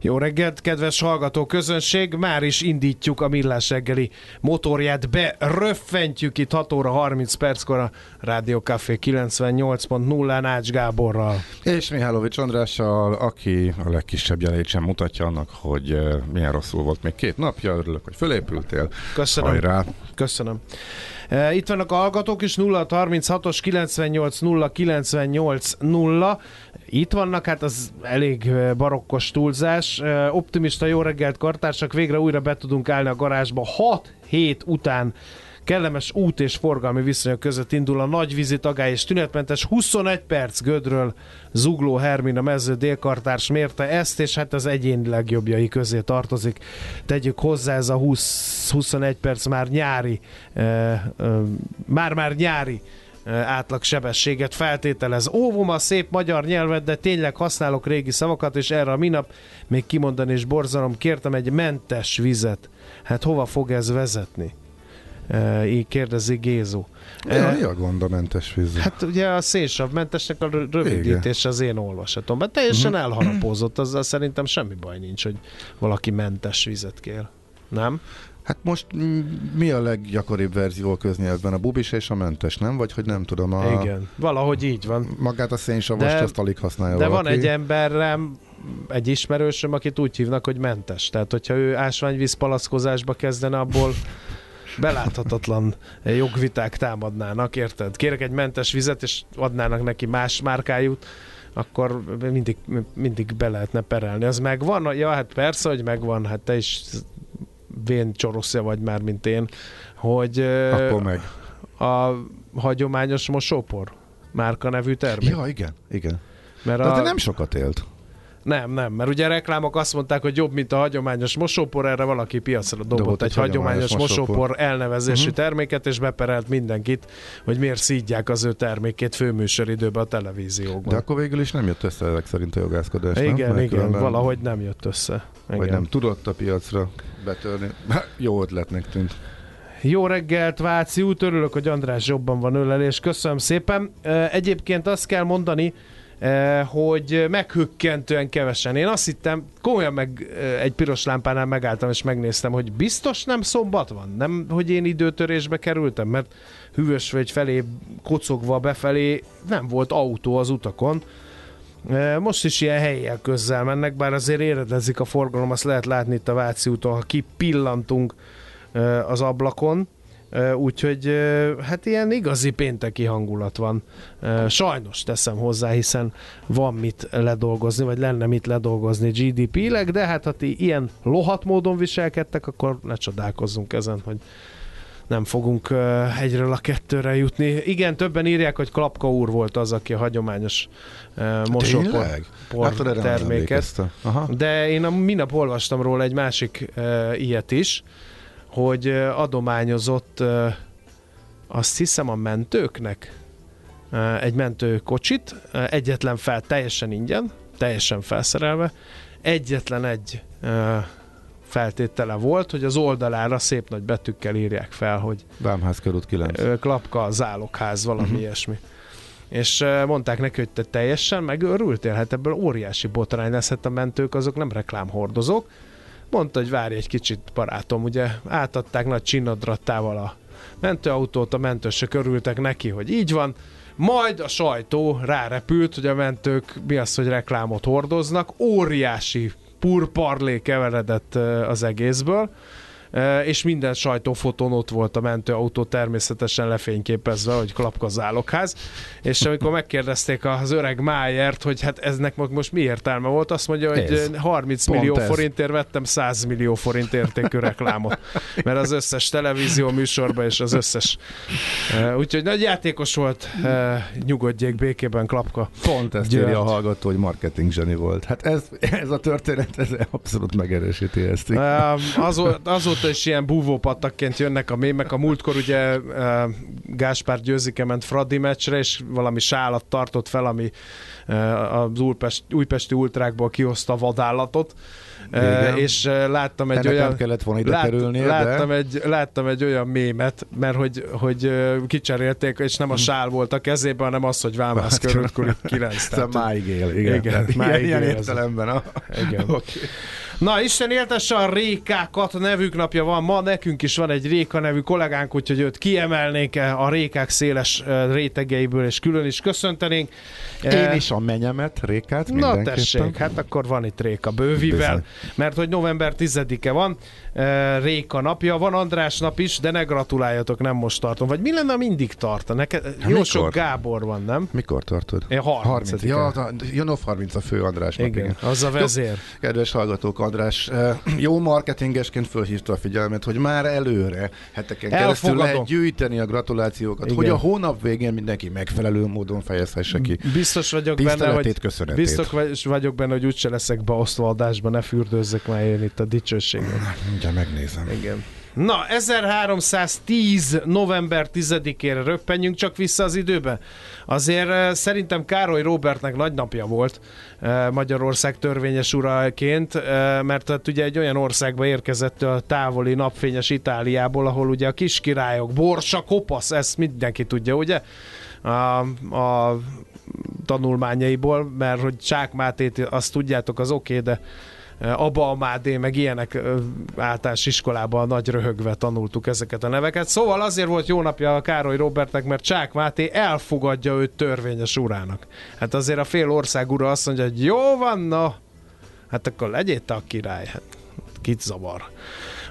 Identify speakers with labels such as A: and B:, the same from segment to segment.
A: Jó reggelt, kedves hallgató közönség! Már is indítjuk a Millás reggeli motorját, beröffentjük itt 6 óra 30 perckor a Rádió Café 98.0-án Ács Gáborral.
B: És Mihálovics Andrással, aki a legkisebb jelét sem mutatja annak, hogy uh, milyen rosszul volt még két napja. Örülök, hogy fölépültél.
A: Köszönöm.
B: Hajrá.
A: Köszönöm. E, Itt vannak a hallgatók is 0 36-os 98 0 98 0. Itt vannak, hát az elég e, barokkos túlzás. E, Optimista jó reggelt kartársak, végre újra be tudunk állni a garázsba. 6 hét után kellemes út és forgalmi viszonyok között indul a nagyvízi tagály és tünetmentes 21 perc Gödről Zugló Hermina mező délkartárs mérte ezt, és hát az egyéni legjobbjai közé tartozik. Tegyük hozzá, ez a 20-21 perc már nyári, már-már nyári átlag sebességet feltételez. Óvom a szép magyar nyelvet, de tényleg használok régi szavakat, és erre a minap még kimondani és borzalom, kértem egy mentes vizet. Hát hova fog ez vezetni? Így kérdezi Gézu.
B: Ja, mi a gond a mentes víz?
A: Hát ugye a szénsavmentesnek a rö- rövidítés az én olvasatomban. Teljesen
B: Mhm.
A: elharapózott, azzal szerintem semmi baj nincs, hogy valaki mentes vizet kér. Nem?
B: Hát most mi a leggyakoribb verzió a köznyelvben? A bubis és a mentes, nem? Vagy hogy nem tudom, a...
A: Igen. Valahogy így van.
B: Magát a szénsavost
A: De-
B: azt alig használja
A: De
B: valaki.
A: van egy emberem, egy ismerősöm, akit úgy hívnak, hogy mentes. Tehát, hogyha ő ásványvíz palackozásba kezdene, abból beláthatatlan jogviták támadnának, érted? Kérek egy mentes vizet, és adnának neki más márkájút, akkor mindig, mindig be lehetne perelni. Az megvan? Ja, hát persze, hogy megvan, hát te is vén csoroszja vagy már, mint én, hogy
B: Akkor meg.
A: a hagyományos mosópor márka nevű termék.
B: Ja, igen, igen.
A: Mert
B: De,
A: a...
B: de nem sokat élt.
A: Nem, nem, mert ugye a reklámok azt mondták, hogy jobb, mint a hagyományos mosópor, erre valaki piacra dobott,
B: Dobott
A: egy hagyományos,
B: hagyományos
A: mosópor,
B: mosópor.
A: elnevezésű
B: Mhm.
A: terméket, és beperelt mindenkit, hogy miért szídják az ő termékét főműsoridőben a televíziókban.
B: De akkor végül is nem jött össze ezek szerint a jogászkodás, nem?
A: igen,
B: Mert
A: igen,
B: különben-
A: valahogy nem jött össze.
B: Vagy
A: Igen.
B: nem tudott a piacra betörni. Jó ötletnek tűnt.
A: Jó reggelt, Váci út, örülök, hogy András jobban van ölelés, köszönöm szépen. Egyébként azt kell mondani, hogy meghökkentően kevesen. Én azt hittem, komolyan meg ö, egy piros lámpánál megálltam, és megnéztem, hogy biztos nem szombat van? Nem, hogy én időtörésbe kerültem, mert Hűvösvölgy felé kocogva befelé nem volt autó az utakon. Ö, Most is ilyen helyjel közzel mennek, bár azért éredezik a forgalom, azt lehet látni itt a Váci úton, ha kipillantunk az ablakon, úgyhogy hát ilyen igazi pénteki hangulat van. Sajnos teszem hozzá, hiszen van mit ledolgozni, vagy lenne mit ledolgozni GDP-leg, de hát ha ti ilyen lohat módon viselkedtek, akkor ne csodálkozzunk ezen, hogy nem fogunk egyről a kettőre jutni. Igen, többen írják, hogy Klapka úr volt az, aki a hagyományos mosópor por
B: Hát,
A: terméket.
B: Aha.
A: De én a minap olvastam róla egy másik ilyet is, hogy adományozott azt hiszem a mentőknek egy mentőkocsit, egyetlen fel, teljesen ingyen, teljesen felszerelve, egyetlen egy feltétele volt, hogy az oldalára szép nagy betűkkel írják fel, hogy
B: Vámház körút 9.
A: ö, klapka, zálogház, valami uh-huh. ilyesmi. És mondták neki, hogy te teljesen megőrültél, hát ebből óriási botrány lesz, hát a mentők azok nem reklámhordozók. Mondta, hogy várj egy kicsit, barátom, ugye? Átadták nagy csinnadrattával a mentőautót, a mentősök örültek neki, hogy így van, majd a sajtó rárepült, hogy a mentők mi az, hogy reklámot hordoznak, óriási purparlé keveredett az egészből, és minden sajtófotón ott volt a mentőautó természetesen lefényképezve, hogy klapka zálogház, és amikor megkérdezték az öreg Májert, hogy hát eznek mo- most mi értelme volt, azt mondja, hogy
B: Ez.
A: 30
B: Pont
A: millió
B: ez.
A: forintért vettem 100 millió forint értékű reklámot, mert az összes televízió műsorban és az összes. Úgyhogy nagy játékos volt, nyugodjék békében klapka.
B: Pont ezt
A: György.
B: írja a hallgató, hogy marketing zseni volt. Hát ez, ez a történet ez abszolút megerősíti ezt.
A: Azóta, azóta is ilyen búvópattakként jönnek a mémek. A múltkor ugye uh, Gáspár Győzike ment Fradi meccsre, és valami sálat tartott fel, ami uh, az Újpest, újpesti ultrákból kihozta vadállatot.
B: Igen.
A: Uh, és láttam egy
B: Ennek
A: olyan...
B: kellett volna ide kerülnie, de-
A: láttam, egy, láttam egy olyan mémet, mert hogy, hogy kicserélték, és nem a sál volt a kezében, hanem az, hogy vámász körülkül 9.
B: Ez
A: Tehát,
B: máig él, igen.
A: Igen,
B: Tehát
A: máig
B: ilyen,
A: él
B: értelemben. A...
A: Igen.
B: Okay.
A: Na, Isten éltesse a Rékákat, nevük napja van ma, nekünk is van egy Réka nevű kollégánk, úgyhogy őt kiemelnénk a Rékák széles ö, rétegeiből, és külön is köszöntenénk.
B: Én
A: Eh,
B: is a menyemet, Rékát
A: Na tessék, hát akkor van itt Réka bővivel,
B: Bizony.
A: mert hogy november 10-e van, Réka napja, van András nap is, de ne gratuláljatok, nem most tartom. Vagy mi lenne, mindig tart? Neked, jó
B: mikor?
A: sok Gábor van, nem?
B: Mikor tartod?
A: Én 30
B: Ja, a- január 30 a fő András nap,
A: Igen, az a vezér.
B: Kedves hallgatók, András jó marketingesként fölhívta a figyelmet, hogy már előre heteken keresztül
A: Elfogadom.
B: lehet gyűjteni a gratulációkat,
A: Igen.
B: hogy a hónap végén mindenki megfelelő módon fejezhesse ki.
A: Biztos vagyok benne, hogy
B: köszönetét.
A: biztos vagy- vagyok benne, hogy úgyse leszek beosztva adásba, ne fürdőzzek már én itt a dicsőségen.
B: Mindjárt megnézem.
A: Igen. Na, 1310. november 10-ére röppenjünk csak vissza az időbe. Azért eh, szerintem Károly Robertnek nagy napja volt eh, Magyarország törvényes uraként, eh, mert hát ugye egy olyan országba érkezett a távoli napfényes Itáliából, ahol ugye a kiskirályok, Borsa, Kopasz, ezt mindenki tudja, ugye? A, a tanulmányaiból, mert hogy Csák Mátét azt tudjátok, az oké, okay, de Abba Amádé, meg ilyenek általános iskolában nagy röhögve tanultuk ezeket a neveket. Szóval azért volt jó napja a Károly Robertnek, mert Csák Máté elfogadja őt törvényes urának. Hát azért a fél ország ura azt mondja, hogy jó van, na, hát akkor legyél te a király. Hát kit zavar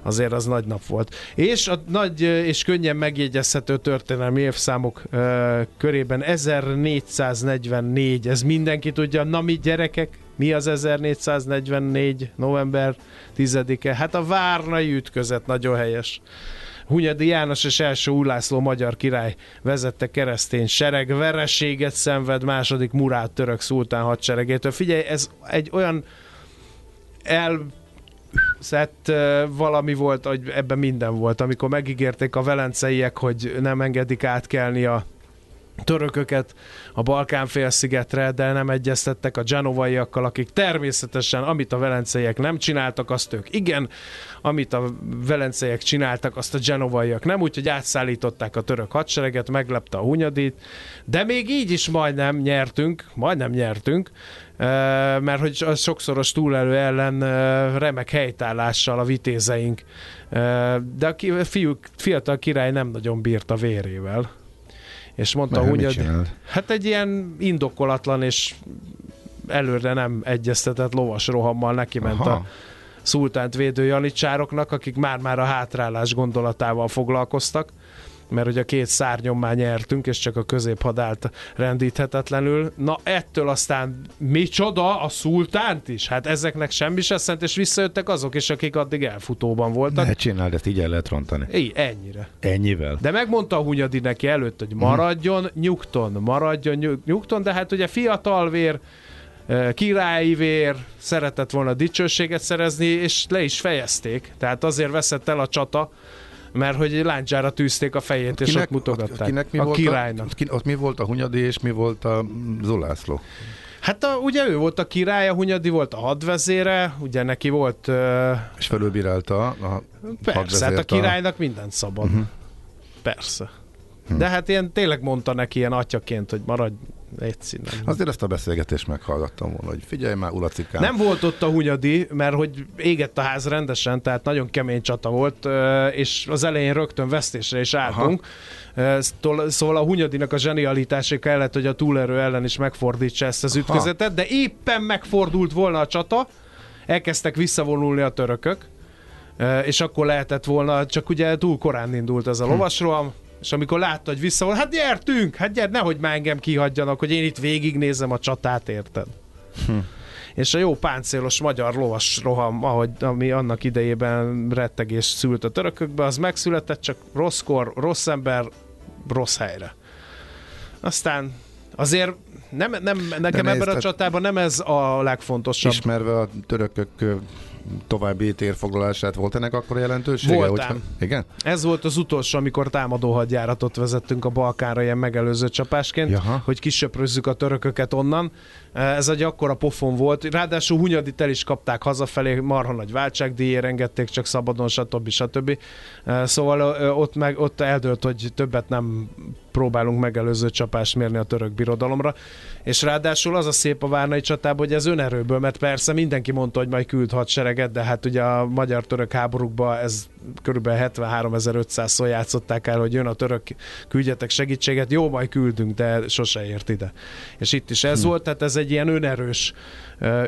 A: azért az nagy nap volt. És a nagy és könnyen megjegyezhető történelmi évszámok ö, körében 1444, ez mindenki tudja, na mi gyerekek, mi az 1444 november 10-e? Hát a Várnai ütközet, nagyon helyes. Hunyadi János és első Ulászló magyar király vezette keresztény sereg, vereséget szenved második Murát török szultán hadseregétől. Figyelj, ez egy olyan el szett valami volt, hogy ebben minden volt, amikor megígérték a velenceiek, hogy nem engedik átkelni a törököket a Balkán félszigetre, de nem egyeztettek a genovaiakkal, akik természetesen, amit a velenceiek nem csináltak, azt ők igen, amit a velenceiek csináltak, azt a genovaiak nem, úgyhogy átszállították a török hadsereget, meglepte a Hunyadit, de még így is majdnem nyertünk, majdnem nyertünk, mert hogy a sokszoros túlelő ellen remek helytállással a vitézeink, de a ki- fiú, fiatal király nem nagyon bírta vérével. És mondta
B: Mert mit
A: hogy hát egy ilyen indokolatlan és előre nem egyeztetett lovas rohammal neki ment
B: Aha.
A: a szultánt védő janicsároknak, akik már-már a hátrálás gondolatával foglalkoztak. Mert ugye a két szárnyon már nyertünk, és csak a középhad állt rendíthetetlenül. Na ettől aztán micsoda a szultánt is? Hát ezeknek semmi se szent, és visszajöttek azok is, akik addig elfutóban voltak.
B: Ne csináld, ezt így el lehet rontani.
A: Így, ennyire.
B: Ennyivel.
A: De megmondta a Hunyadi neki előtt, hogy maradjon nyugton, maradjon nyug- nyugton, de hát ugye fiatal vér, eh, királyi vér, szeretett volna dicsőséget szerezni, és le is fejezték. Tehát azért veszett el a csata, mert hogy láncsára tűzték a fejét, és ott mutogatták.
B: Ott, kinek mi
A: a
B: volt
A: királynak.
B: A, ki, ott mi volt a Hunyadi, és mi volt a Zolászló?
A: Hát a, ugye ő volt a király, a Hunyadi volt a hadvezére, ugye neki volt... Uh,
B: És felülbírálta a
A: persze, hát a királynak mindent szabad. Uh-huh. Persze. De hát ilyen tényleg mondta neki ilyen atyaként, hogy maradj egy színen.
B: Azért ezt a beszélgetést meghallgattam volna, hogy figyelj már, ulacikám.
A: Nem volt ott a Hunyadi, mert hogy égett a ház rendesen, tehát nagyon kemény csata volt, és az elején rögtön vesztésre is álltunk. Sztól- Szóval a Hunyadinak a zsenialitása kellett, hogy a túlerő ellen is megfordítsa ezt az ütközetet, de éppen megfordult volna a csata, elkezdtek visszavonulni a törökök, és akkor lehetett volna, csak ugye túl korán indult ez a lovasroham, és amikor látta, hogy visszavon, hát gyertünk, hát gyert, nehogy már engem kihagyjanak, hogy én itt végignézem a csatát, érted? és a jó páncélos magyar lovas roham, ahogy, ami annak idejében rettegés szült a törökökbe, az megszületett, csak rosszkor, rossz ember, rossz helyre. Aztán azért nem, nem, nekem
B: nézd,
A: ebben a csatában nem ez a legfontosabb.
B: Ismerve a törökök további térfoglalását, volt ennek akkor jelentősége?
A: Voltám.
B: Hogyha- Igen?
A: Ez volt az utolsó, amikor támadó hadjáratot vezettünk a Balkánra ilyen megelőző csapásként,
B: Jaha.
A: hogy kisöprözzük a törököket onnan. Ez egy akkora pofon volt. Ráadásul Hunyadit el is kapták hazafelé, marha nagy váltságdíjért engedték csak szabadon, stb. stb. Szóval ö, ott, meg, ott eldőlt, hogy többet nem próbálunk megelőző csapást mérni a török birodalomra. És ráadásul az a szép a Várnai csatában, hogy ez önerőből, mert persze mindenki mondta, hogy majd küld hadsereget, de hát ugye a magyar-török háborúkban ez körülbelül 73.500-szor játszották el, hogy jön a török, küldjetek segítséget, jó, majd küldünk, de sose ért ide. És itt is ez hm. volt, tehát ez egy ilyen önerős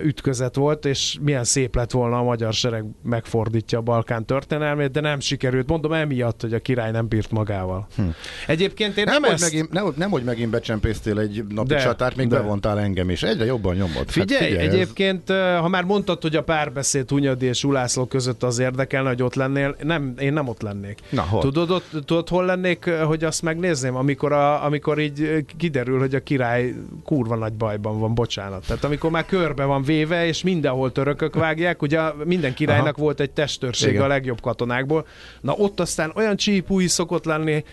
A: ütközet volt, és milyen szép lett volna a magyar sereg megfordítja a Balkán történelmét, de nem sikerült. Mondom emiatt, hogy a király nem bírt magával. Hm. Egyébként én
B: Nem,
A: nem, ezt...
B: megint, nem, nem, hogy megint becsempésztél egy napi
A: De,
B: csatát, még
A: de.
B: bevontál engem is. Egyre jobban nyomod.
A: Figyelj,
B: hát figyelj
A: egyébként, ez... ha már mondtad, hogy a párbeszéd Hunyadi és Ulászló között az érdekelne, hogy ott lennél, nem, én nem ott lennék.
B: Na, hol?
A: Tudod, ott, tudod, hol lennék, hogy azt megnézném? Amikor, a, amikor így kiderül, hogy a király kurva nagy bajban van, bocsánat. Tehát amikor már körbe van véve, és mindenhol törökök vágják, ugye minden királynak
B: Aha.
A: volt egy testőrsége
B: Igen.
A: a legjobb katonákból. Na ott aztán olyan csípúi szokott lenni,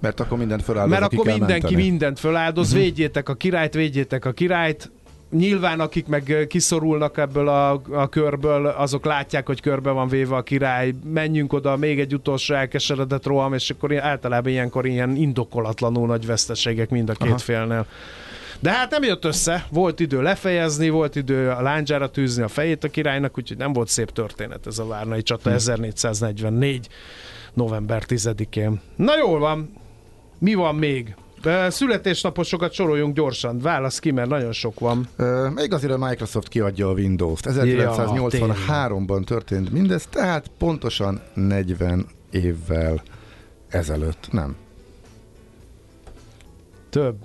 B: Mert akkor mindent feláldozok,
A: mert akkor mindenki
B: menteni.
A: mindent föláldoz, uh-huh. védjétek a királyt, védjétek a királyt. Nyilván akik meg kiszorulnak ebből a, a körből, azok látják, hogy körbe van véve a király, menjünk oda, még egy utolsó elkeseredett roham, és akkor általában ilyenkor ilyen indokolatlanul nagy veszteségek mind a két.
B: Aha.
A: félnél. De hát nem jött össze, volt idő lefejezni, volt idő a lándzsára tűzni a fejét a királynak, úgyhogy nem volt szép történet ez a Várnai csata 1444. november 10-én. Na jól van, mi van még? Születésnaposokat soroljunk gyorsan. Válasz ki, mert nagyon sok van.
B: Ö, Még azért a Microsoft kiadja a Windows-t.
A: Ja,
B: 1983-ban történt mindez, tehát pontosan 40 évvel ezelőtt. Nem,
A: Több.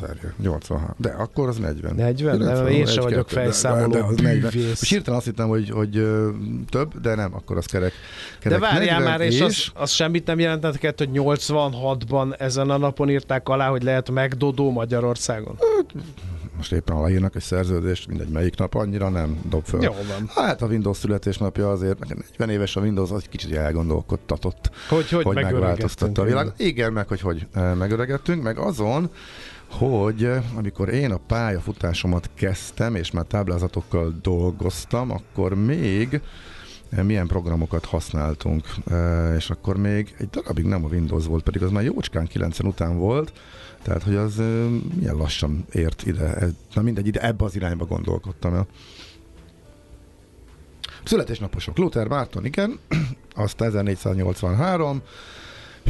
B: Várja, 83. De akkor az 40.
A: 40? Nem, én sem vagyok fejszámoló
B: az 40.
A: bűvész.
B: Most hirtelen azt hittem, hogy, hogy több, de nem, akkor az kerek.
A: De
B: kerek
A: várjál
B: 40,
A: már, és, az, az semmit nem jelentett, hogy 86-ban ezen a napon írták alá, hogy lehet megdodó Magyarországon.
B: Most éppen aláírnak egy szerződést, mindegy melyik nap, annyira nem dob föl.
A: Jó van.
B: Hát a Windows születésnapja azért, nekem 40 éves a Windows, az egy kicsit elgondolkodtatott.
A: Hogy, hogy,
B: hogy megváltoztatta a világ. Igen, meg hogy hogy eh, megöregettünk, meg azon, hogy eh, amikor én a pályafutásomat kezdtem, és már táblázatokkal dolgoztam, akkor még eh, milyen programokat használtunk, Eh, és akkor még egy darabig nem a Windows volt, pedig az már jócskán 90 után volt, tehát hogy az milyen lassan ért ide. Na mindegy, ide ebbe az irányba gondolkodtam el. Születésnaposok. Luther Márton, igen, azt 1483,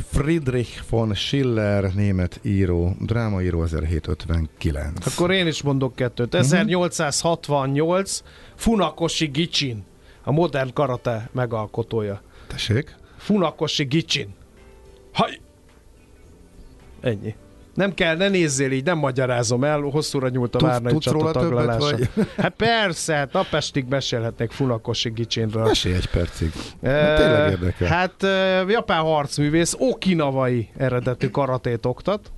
B: Friedrich von Schiller, német író, drámaíró 1759.
A: Akkor én is mondok kettőt. 1868 Funakoshi Gichin, a modern karate megalkotója.
B: Tessék?
A: Funakoshi Gichin. Haj! Ennyi. Nem kell, ne nézzél így, nem magyarázom el, hosszúra nyúlt a
B: tudsz
A: csata
B: róla többet,
A: taglalása.
B: vagy?
A: Hát persze, hát napestig mesélhetnék Funakosi Gicsénről.
B: Mesélj egy percig.
A: Eh,
B: tényleg érdekel.
A: Hát japán harcművész, okinavai eredetű karatét oktat.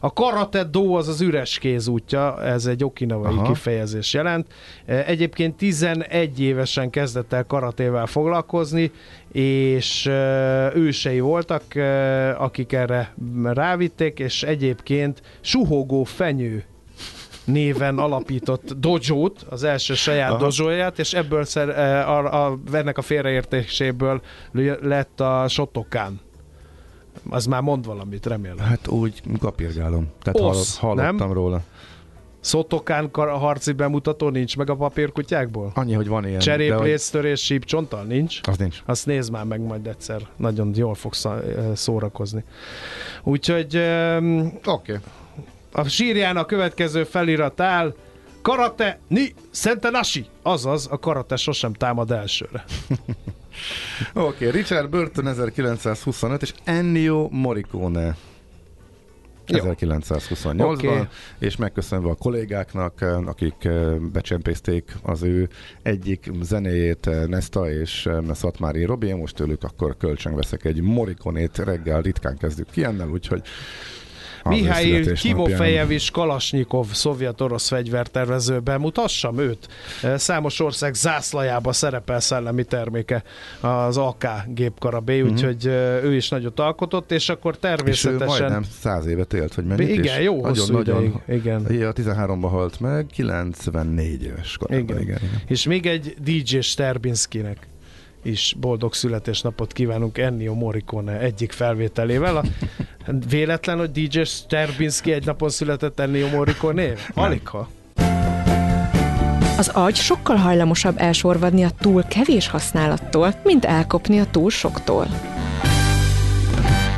A: A karate do az az üres kéz útja, ez egy okinavai
B: Aha.
A: kifejezés jelent. Eh, Egyébként 11 évesen kezdett el karatével foglalkozni, és eh, ősei voltak, eh, akik erre rávitték, és egyébként suhogó fenyő néven alapított dojót, az első saját
B: Aha.
A: dojóját, és ebből szer, a, a, ennek a félreértéséből lett a Shotokan. Az már mond valamit, remélem.
B: Hát úgy kapirgálom. Tehát
A: Osz,
B: hallott, hallottam
A: nem?
B: róla.
A: Szotokán harci bemutató nincs meg a papírkutyákból?
B: Annyi, hogy van ilyen. de hogy-
A: Cserépléctörés sípcsonttal nincs?
B: Az nincs.
A: Azt nézd már meg majd egyszer. Nagyon jól fogsz eh, szórakozni. Úgyhogy em,
B: Oké. Okay.
A: a sírján a következő felirat áll Karate ni Sentenashi. Azaz, a karate sosem támad elsőre.
B: Oké, okay. Richard Burton 1925 és Ennio Morricone
A: Jó.
B: 1928-ban,
A: Oké.
B: és megköszönve a kollégáknak, akik becsempészték az ő egyik zenéjét, Nesta és Szatmári Robi, most tőlük akkor kölcsön veszek egy Morriconét, reggel ritkán kezdjük ki ennel, úgyhogy
A: Mihály Kimofejevics Kalasnyikov, szovjet-orosz fegyvertervező, bemutassam őt. Eh, Számos ország zászlajába szerepel szellemi terméke az AK gépkarabé, úgyhogy eh, ő is nagyot alkotott, és akkor
B: Mhm. És ő
A: természetesen...
B: majdnem száz évet élt, hogy mennyit?
A: Igen,
B: és
A: jó hosszú ideig. Igen.
B: Igen, 13-ban halt meg, 94 éves korában.
A: Igen.
B: Igen, igen.
A: És még egy DJ Sterbinskinek is boldog születésnapot kívánunk Ennio Morricone egyik felvételével. A, véletlen, hogy DJ Sterbinski egy napon született Ennio Morricone? Aligha.
C: Az agy sokkal hajlamosabb elsorvadni a túl kevés használattól, mint elkopni a túl soktól.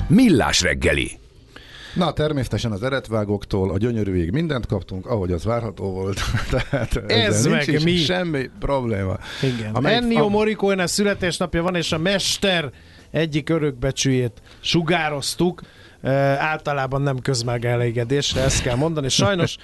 D: Millás reggeli.
B: Na, természetesen az eretvágóktól a gyönyörűig mindent kaptunk, ahogy az várható volt. Tehát
A: Ez
B: nincs
A: meg
B: is
A: mi?
B: semmi probléma.
A: Igen.
B: Amelyik-
A: Ennio
B: a-
A: Morricone születésnapja van, és a mester egyik örökbecsüjét sugároztuk. E, általában nem közmegelégedésre, ezt kell mondani. Sajnos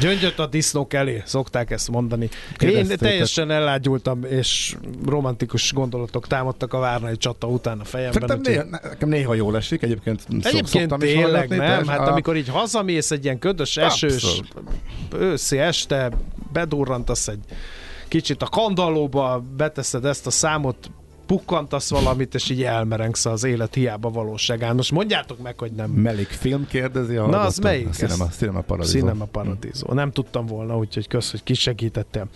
A: gyöngyöt a disznók elé, szokták ezt mondani. Én teljesen ellágyultam, és romantikus gondolatok támadtak a Várnai csata után a fejemben.
B: Szerintem néha, nekem néha jól esik, egyébként,
A: Egyébként
B: szoktam is
A: tényleg
B: hallgatni,
A: nem,
B: persze.
A: hát
B: A-
A: amikor így hazamész egy ilyen ködös, esős,
B: Abszolút.
A: őszi este, bedurrantasz egy kicsit a kandallóba, beteszed ezt a számot, pukkantasz valamit, és így elmerengsz az élet hiába valóságán. Most mondjátok meg, hogy nem
B: Melyik film kérdezi a
A: Na, az melyik?
B: A Cinema,
A: Ez-
B: Cinema Paradiso.
A: Cinema Paradiso. Nem tudtam volna, úgyhogy kösz, hogy kisegítettél.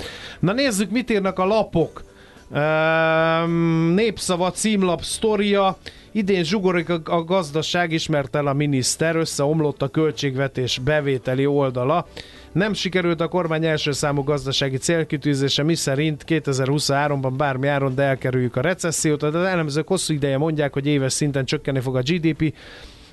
A: Na nézzük, mit írnak a lapok. Um, népszava címlap sztoria. Idén zsugorik a, a gazdaság, ismert el a miniszter, összeomlott a költségvetés bevételi oldala. Nem sikerült a kormány első számú gazdasági célkitűzése, mi szerint 2023-ban bármi áron, de elkerüljük a recessziót. Az elemzők hosszú ideje mondják, hogy éves szinten csökkenni fog a GDP,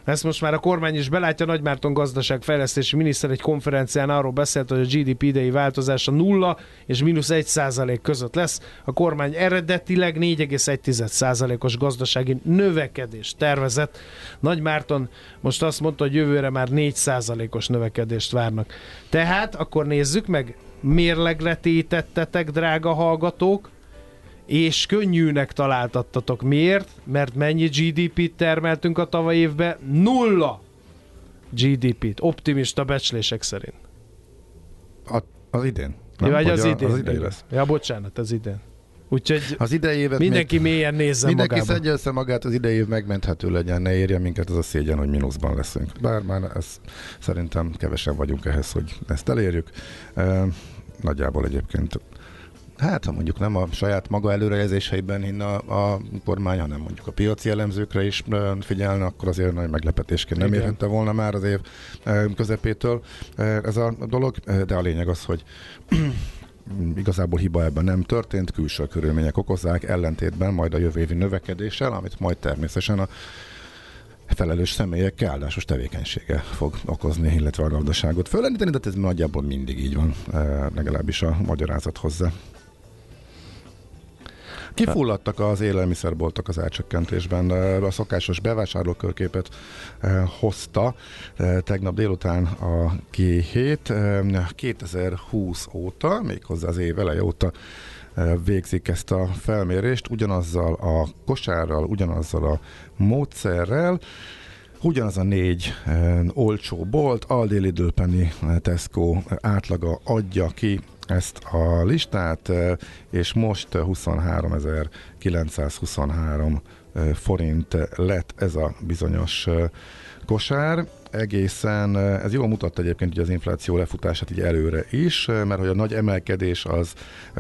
A: ezt most már a kormány is belátja. Nagymárton gazdaságfejlesztési miniszter egy konferencián arról beszélt, hogy a GDP idei változása nulla és mínusz 1 százalék között lesz. A kormány eredetileg 4,1 százalékos gazdasági növekedést tervezett. Nagymárton most azt mondta, hogy jövőre már 4 százalékos növekedést várnak. Tehát akkor nézzük meg, mérlegre tétettetek, drága hallgatók, és könnyűnek találtattatok. Miért? Mert mennyi GDP-t termeltünk a tavaly évben? Nulla GDP-t, optimista becslések szerint.
B: A, az idén.
A: Nem, Vagy az
B: a-
A: idén.
B: Az idei lesz.
A: Ja, bocsánat, az idén. Úgyhogy
B: Az idei évet
A: mindenki
B: még,
A: mélyen nézze
B: mindenki
A: magába.
B: szedje össze magát, az idei év megmenthető legyen, ne érje minket az a szégyen, hogy mínuszban leszünk. Bár már ez, szerintem kevesen vagyunk ehhez, hogy ezt elérjük. E, nagyjából egyébként Hát, ha mondjuk nem a saját maga előrejelzéseiben hinne a, a kormány, hanem mondjuk a piaci elemzőkre is figyelne, akkor azért nagy meglepetésként nem
A: Igen.
B: érhette volna már az év közepétől ez a dolog, de a lényeg az, hogy igazából hiba ebben nem történt, külső körülmények okozzák, ellentétben majd a jövő évi növekedéssel, amit majd természetesen a felelős személyek kiáldásos tevékenysége fog okozni, illetve a gazdaságot fölendíteni, de ez nagyjából mindig így van, legalábbis a magyarázat hozzá. Kifulladtak az élelmiszerboltok az árcsökkentésben. A szokásos bevásárlókörképet hozta tegnap délután a G7. 2020 óta, méghozzá az év eleje óta végzik ezt a felmérést, ugyanazzal a kosárral, ugyanazzal a módszerrel, ugyanaz a négy olcsó bolt, Aldi, Lidl, Penny, Tesco átlaga adja ki ezt a listát, és most 23.923 forint lett ez a bizonyos kosár. Egészen, ez jól mutatta egyébként ugye az infláció lefutását így előre is, mert hogy a nagy emelkedés az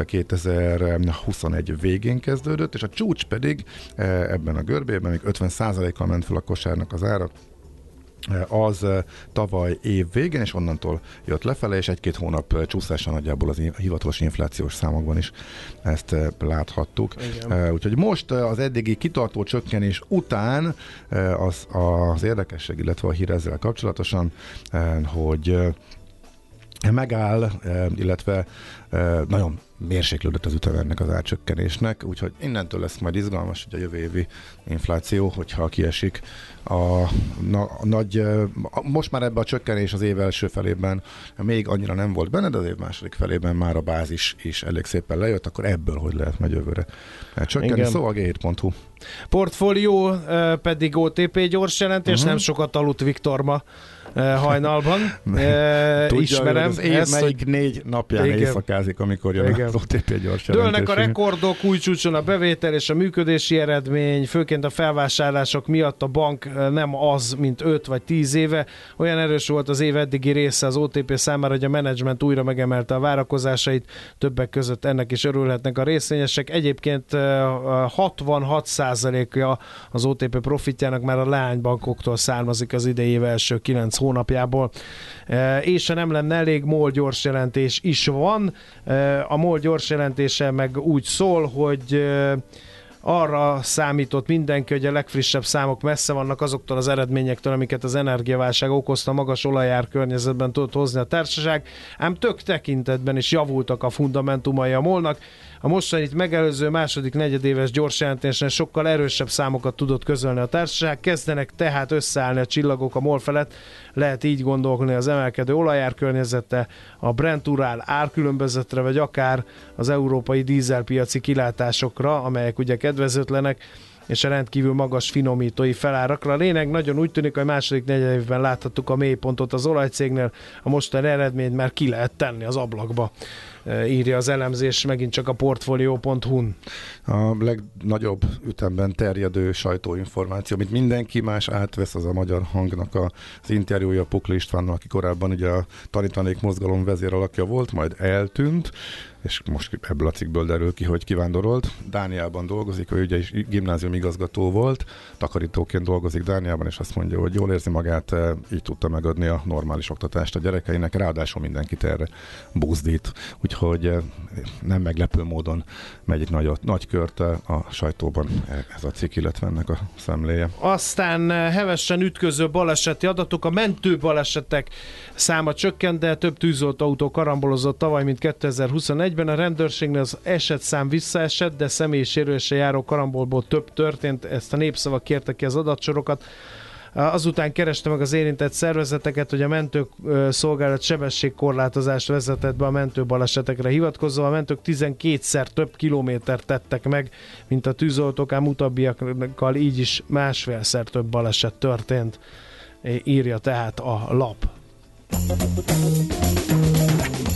B: 2021 végén kezdődött, és a csúcs pedig ebben a görbében még 50%-kal ment fel a kosárnak az ára, az tavaly év végén, és onnantól jött lefele, és egy-két hónap csúszása nagyjából az hivatalos inflációs számokban is ezt láthattuk. Igen. Úgyhogy most az eddigi kitartó csökkenés után az, az érdekesség, illetve a hír ezzel kapcsolatosan, hogy megáll, illetve nagyon mérséklődött az üteme ennek az árcsökkenésnek, úgyhogy innentől lesz majd izgalmas hogy a jövő évi infláció, hogyha kiesik a, na, a nagy, a, most már ebbe a csökkenés az év első felében még annyira nem volt benne, de az év második felében már a bázis is elég szépen lejött, akkor ebből hogy lehet majd jövőre csökkenni. Igen. Szóval g7.hu.
A: Portfólió pedig OTP gyors jelentés, uh-huh. nem sokat aludt Viktor ma hajnalban.
B: Tudja, Ismerem az év ezt, melyik hogy... négy napján igen. éjszakázik, amikor jön igen. az OTP gyors
A: Dőlnek a rekordok, új csúcson a bevétel és a működési eredmény, főként a felvásárlások miatt a bank nem az, mint 5 vagy 10 éve. Olyan erős volt az év eddigi része az OTP számára, hogy a menedzsment újra megemelte a várakozásait, többek között ennek is örülhetnek a részvényesek. Egyébként 66%-ja az OTP profitjának már a leánybankoktól származik az idei év első 9 hónapjából. És ha nem lenne elég, MOL gyors jelentés is van. A MOL gyors jelentése meg úgy szól, hogy arra számított mindenki, hogy a legfrissebb számok messze vannak azoktól az eredményektől, amiket az energiaválság okozta, magas olajár környezetben tudott hozni a társaság, ám tök tekintetben is javultak a fundamentumai a molnak. A mostanit megelőző második negyedéves gyors jelentésen sokkal erősebb számokat tudott közölni a társaság, kezdenek tehát összeállni a csillagok a MOL felett, lehet így gondolni az emelkedő olajár környezete, a Brent Urál árkülönbözetre, vagy akár az európai dízelpiaci kilátásokra, amelyek ugye kedvezőtlenek, és a rendkívül magas finomítói felárakra. A lényeg nagyon úgy tűnik, hogy második negyed évben láthattuk a mélypontot az olajcégnél, a mostani eredményt már ki lehet tenni az ablakba írja az elemzés megint csak a portfolio.hu-n.
B: A legnagyobb ütemben terjedő sajtóinformáció, amit mindenki más átvesz, az a magyar hangnak az interjúja Pukli Istvánnal, aki korábban ugye a tanítanék mozgalom vezér alakja volt, majd eltűnt, és most ebből a cikkből derül ki, hogy kivándorolt. Dániában dolgozik, ő ugye is gimnázium igazgató volt, takarítóként dolgozik Dániában, és azt mondja, hogy jól érzi magát, eh, így tudta megadni a normális oktatást a gyerekeinek, ráadásul mindenkit erre buzdít. Úgyhogy eh, nem meglepő módon megy egy nagy, nagy kört eh, a sajtóban ez a cikk, illetve ennek a szemléje.
A: Aztán hevesen ütköző baleseti adatok, a mentő balesetek száma csökkent, de több tűzoltóautó karambolozott tavaly, mint 2021 2021-ben a rendőrségnél az esetszám visszaesett, de személyi sérülése járó karambolból több történt, ezt a népszava kérte ki az adatsorokat. Azután kereste meg az érintett szervezeteket, hogy a mentők szolgálat sebességkorlátozást vezetett be a mentőbalesetekre hivatkozva. A mentők 12-szer több kilométert tettek meg, mint a tűzoltók, ám utóbbiakkal így is másfélszer több baleset történt, írja tehát a lap.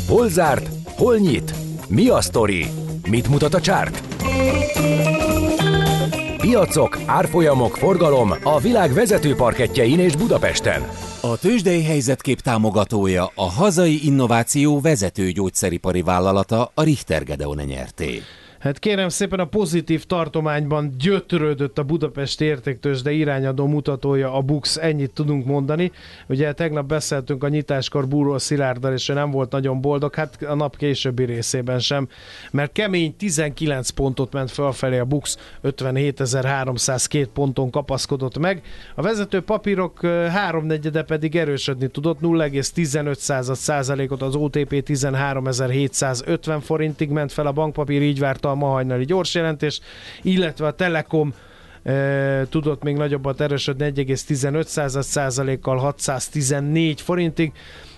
D: Hol zárt? Hol nyit? Mi a sztori? Mit mutat a csárt? Piacok, árfolyamok, forgalom a világ vezető parketjein és Budapesten.
E: A tőzsdei helyzetkép támogatója a hazai innováció vezető gyógyszeripari vállalata a Richter Gedeon nyerté.
A: Hát kérem szépen a pozitív tartományban gyötrődött a Budapest értéktős, de irányadó mutatója a BUX, ennyit tudunk mondani. Ugye tegnap beszéltünk a nyitáskor Búró Szilárddal, és ő nem volt nagyon boldog, hát a nap későbbi részében sem, mert kemény 19 pontot ment felfelé a BUX, 57.302 ponton kapaszkodott meg. A vezető papírok háromnegyede pedig erősödni tudott, 0,15 százalékot az OTP 13.750 forintig ment fel a bankpapír, így várta ma hajnali gyors jelentés, illetve a Telekom e, tudott még nagyobbat erősödni 1,15 százalékkal 614 forintig.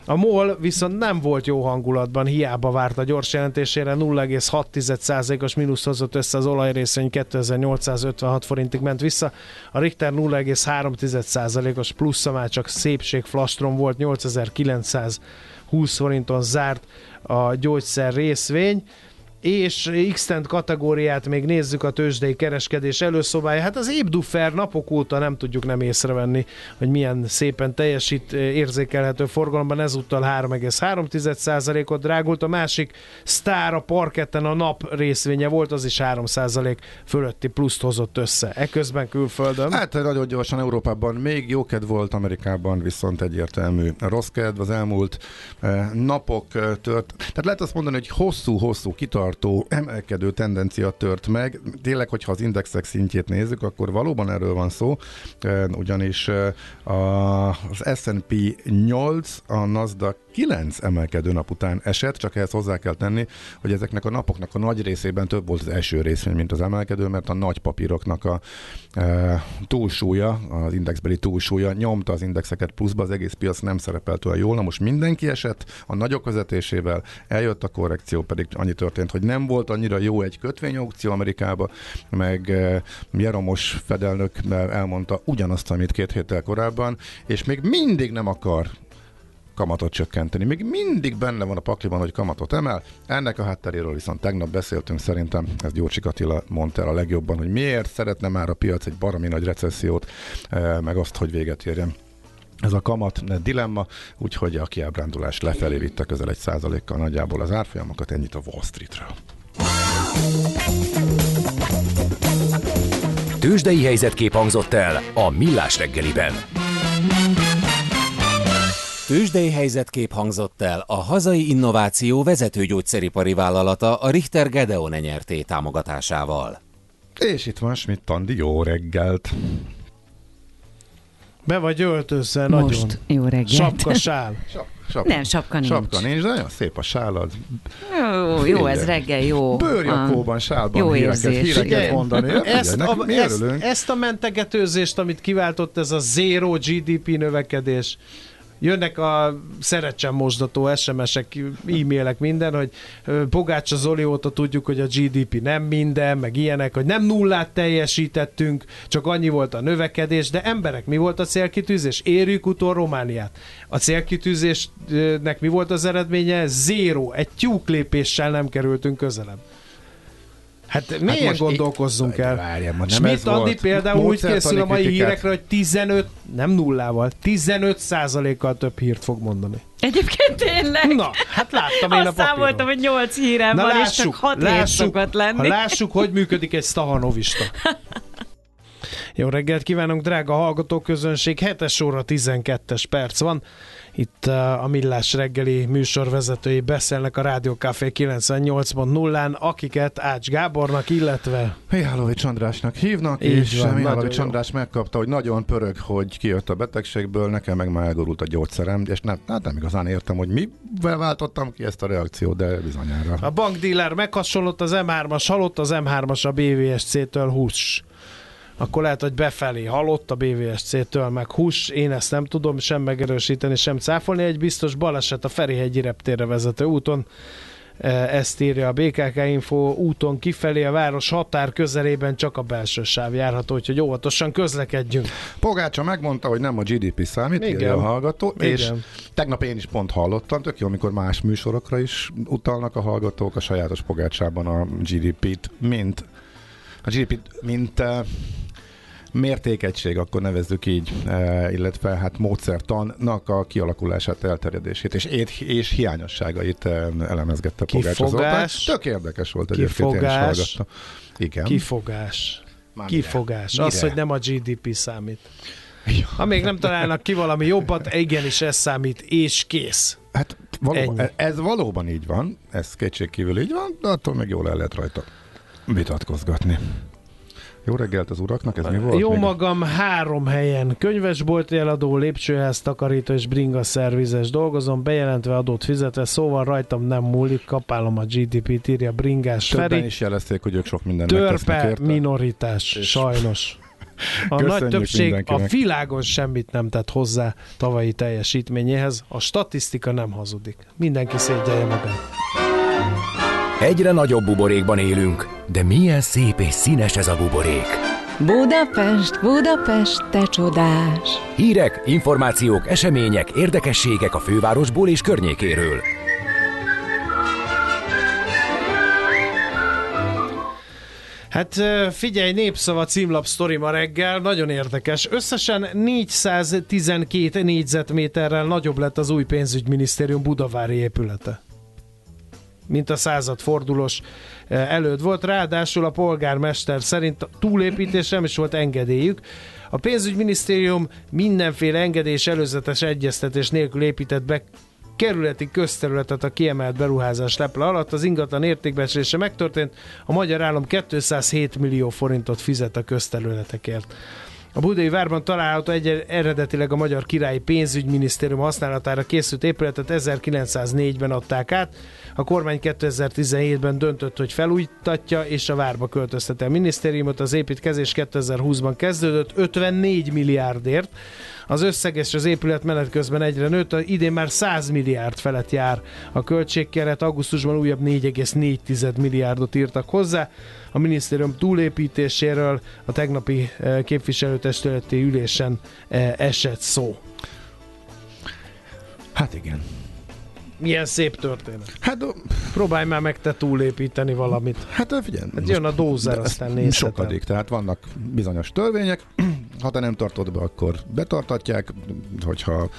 A: A MOL viszont nem volt jó hangulatban, hiába várt a gyors jelentésére, 0,6%-os mínusz hozott össze az olajrészvény 2856 forintig ment vissza. A Richter 0,3%-os plusza már csak szépség flastrom volt, 8920 forinton zárt a gyógyszer részvény és x kategóriát még nézzük a tőzsdei kereskedés előszobája. Hát az Ébduffer napok óta nem tudjuk nem észrevenni, hogy milyen szépen teljesít érzékelhető forgalomban. Ezúttal 3,3%-ot drágult. A másik sztár a parketten a nap részvénye volt, az is 3% fölötti pluszt hozott össze. Eközben külföldön.
B: Hát nagyon gyorsan Európában még jóked volt, Amerikában viszont egyértelmű rossz kedv. Az elmúlt eh, napok eh, tört. Tehát lehet azt mondani, hogy hosszú-hosszú kitart tartó emelkedő tendencia tört meg. Tényleg, hogyha az indexek szintjét nézzük, akkor valóban erről van szó, ugyanis az S&P 8, a Nasdaq 9 emelkedő nap után esett, csak ehhez hozzá kell tenni, hogy ezeknek a napoknak a nagy részében több volt az első részvény, mint az emelkedő, mert a nagy papíroknak a e, túlsúlya, az indexbeli túlsúlya nyomta az indexeket pluszba, az egész piac nem szerepelt olyan jól. Na most mindenki esett, a nagyok vezetésével eljött a korrekció, pedig annyi történt, hogy nem volt annyira jó egy kötvényaukció Amerikába, meg e, Jeromos fedelnök elmondta ugyanazt, amit két héttel korábban, és még mindig nem akar kamatot csökkenteni. Még mindig benne van a pakliban, hogy kamatot emel. Ennek a hátteréről viszont tegnap beszéltünk, szerintem ez Gyurcsik Attila mondta el a legjobban, hogy miért szeretne már a piac egy baromi nagy recessziót, eh, meg azt, hogy véget érjen ez a kamat dilemma, úgyhogy a kiábrándulás lefelé vitte közel egy százalékkal nagyjából az árfolyamokat, ennyit a Wall Streetről.
D: Tőzsdei helyzetkép hangzott el a Millás reggeliben.
E: Tőzsdei helyzetkép hangzott el a hazai innováció vezető gyógyszeripari vállalata a Richter Gedeon nyerté támogatásával.
B: És itt van Schmidt Tandi, jó reggelt!
A: Be vagy öltözve,
F: Most
A: nagyon.
F: jó reggelt.
A: Sapka, sál.
B: Sap, sapka.
F: Nem, sapka nincs.
B: Sapka nincs, de nagyon szép a sálad.
F: Jó, jó ez reggel jó.
B: Bőrjakóban, sálban
F: Jó
B: híreket,
F: érzés.
B: híreket mondani.
A: Ezt a,
B: mi
A: ezt, ezt a mentegetőzést, amit kiváltott ez a zero GDP növekedés, jönnek a szeretsen mosdató SMS-ek, e-mailek, minden, hogy ö, Pogácsa Zoli óta tudjuk, hogy a GDP nem minden, meg ilyenek, hogy nem nullát teljesítettünk, csak annyi volt a növekedés, de emberek, mi volt a célkitűzés? Érjük utol Romániát. A célkitűzésnek mi volt az eredménye? Zéro. Egy tyúk lépéssel nem kerültünk közelebb. Hát milyen
B: most
A: gondolkozzunk
B: í-
A: el?
B: Nem
A: Schmidt Andi például úgy készül a mai
B: kritikát.
A: hírekre, hogy 15, nem nullával, 15 százalékkal több hírt fog mondani.
F: Egyébként tényleg.
A: Na, hát láttam én a
F: Azt számoltam,
A: papíron.
F: hogy 8 hírem
A: Na
F: van, és
A: lássuk,
F: csak 6 hír
A: lássuk,
F: szokott
A: ha
F: lenni.
A: lássuk, hogy működik egy Stahanovista. Jó reggelt kívánunk, drága hallgatóközönség! 7 óra 12-es perc van. Itt uh, a Millás reggeli műsorvezetői beszélnek a Rádió Café 98.0-án, akiket Ács Gábornak, illetve
B: Mihálovics Andrásnak hívnak,
A: Így
B: és
A: van,
B: Mihálovics. András megkapta, hogy nagyon pörög, hogy kijött a betegségből, nekem meg már elgurult a gyógyszerem, és nem, hát nem igazán értem, hogy mivel váltottam ki ezt a reakciót, de bizonyára.
A: a bankdíler meghasonlott az M3-as, halott az M3-as a BVSC-től hús. Akkor lehet, hogy befelé halott a BVSC-től, meg hús. Én ezt nem tudom sem megerősíteni, sem cáfolni. Egy biztos baleset a Ferihegyi reptérre vezető úton. E, Ezt írja a BKK Info úton kifelé a város határ közelében csak a belső sáv járható, úgyhogy óvatosan közlekedjünk.
B: Pogácsa megmondta, hogy nem a GDP számít,
A: Igen.
B: írja a hallgató,
A: Igen.
B: és tegnap én is pont hallottam, tök jó, amikor más műsorokra is utalnak a hallgatók a sajátos Pogácsában a GDP-t, mint a GDP-t, mint uh, mértékegység, akkor nevezzük így, uh, illetve hát módszertannak a kialakulását, elterjedését, és, és, hiányosságait uh, elemezgette Zoltán.
A: Kifogás.
B: Tök érdekes volt egyébként, én is hallgattam. Igen.
A: Kifogás.
B: Már?
A: Kifogás.
B: Mire?
A: Az, hogy nem a GDP számít. Ha még nem találnak ki valami jobbat, igenis ez számít, és kész.
B: Hát valóban,
A: Ennyi.
B: ez valóban így van, ez kétségkívül így van, de attól meg jól el lehet rajta vitatkozgatni. Jó reggelt az uraknak, ez mi volt?
A: Jó
B: még?
A: magam három helyen. Könyvesbolti eladó, lépcsőház, takarító és bringa szervizes dolgozom, bejelentve adót fizetve, szóval rajtam nem múlik, kapálom a GDP-t, írja bringás
B: Többen
A: Feri.
B: is jelezték, hogy ők sok mindent
A: Törpe minoritás,
B: És-
A: sajnos. A
B: Köszönjük
A: nagy többség a világon semmit nem tett hozzá tavalyi teljesítményéhez. A statisztika nem hazudik. Mindenki szégyelje magát.
D: Egyre nagyobb buborékban élünk, de milyen szép és színes ez a buborék.
C: Budapest, Budapest, te csodás!
D: Hírek, információk, események, érdekességek a fővárosból és környékéről.
A: Hát figyelj, népszava címlap sztori ma reggel, nagyon érdekes. Összesen 412 négyzetméterrel nagyobb lett az új pénzügyminisztérium budavári épülete mint a századfordulós eh, előtt volt. Ráadásul a polgármester szerint a túlépítésre nem is volt engedélyük. A pénzügyminisztérium mindenféle engedélyes előzetes egyeztetés nélkül épített be kerületi közterületet a kiemelt beruházás leple alatt. Az ingatlan értékbecslése megtörtént, a magyar állam 207 millió forintot fizet a közterületekért. A Budai Várban található egy eredetileg a Magyar Királyi Pénzügyminisztérium használatára készült épületet 1904-ben adták át. A kormány 2017-ben döntött, hogy felújtatja és a várba költöztette a minisztériumot. Az építkezés 2020-ban kezdődött 54 milliárdért. Az összeges az épület menet közben egyre nőtt, idén már 100 milliárd felett jár a költségkeret, augusztusban újabb 4,4 milliárdot írtak hozzá. A minisztérium túlépítéséről a tegnapi eh, képviselőtestületi ülésen eh, esett szó.
B: Hát igen.
A: Milyen szép történet.
B: Hát,
A: Próbálj már meg te túlépíteni valamit.
B: hát figyelj.
A: Hát jön a dózer, aztán nézhetem.
B: Sokadik, tehát vannak bizonyos törvények, ha te nem tartod be, akkor betartatják, hogyha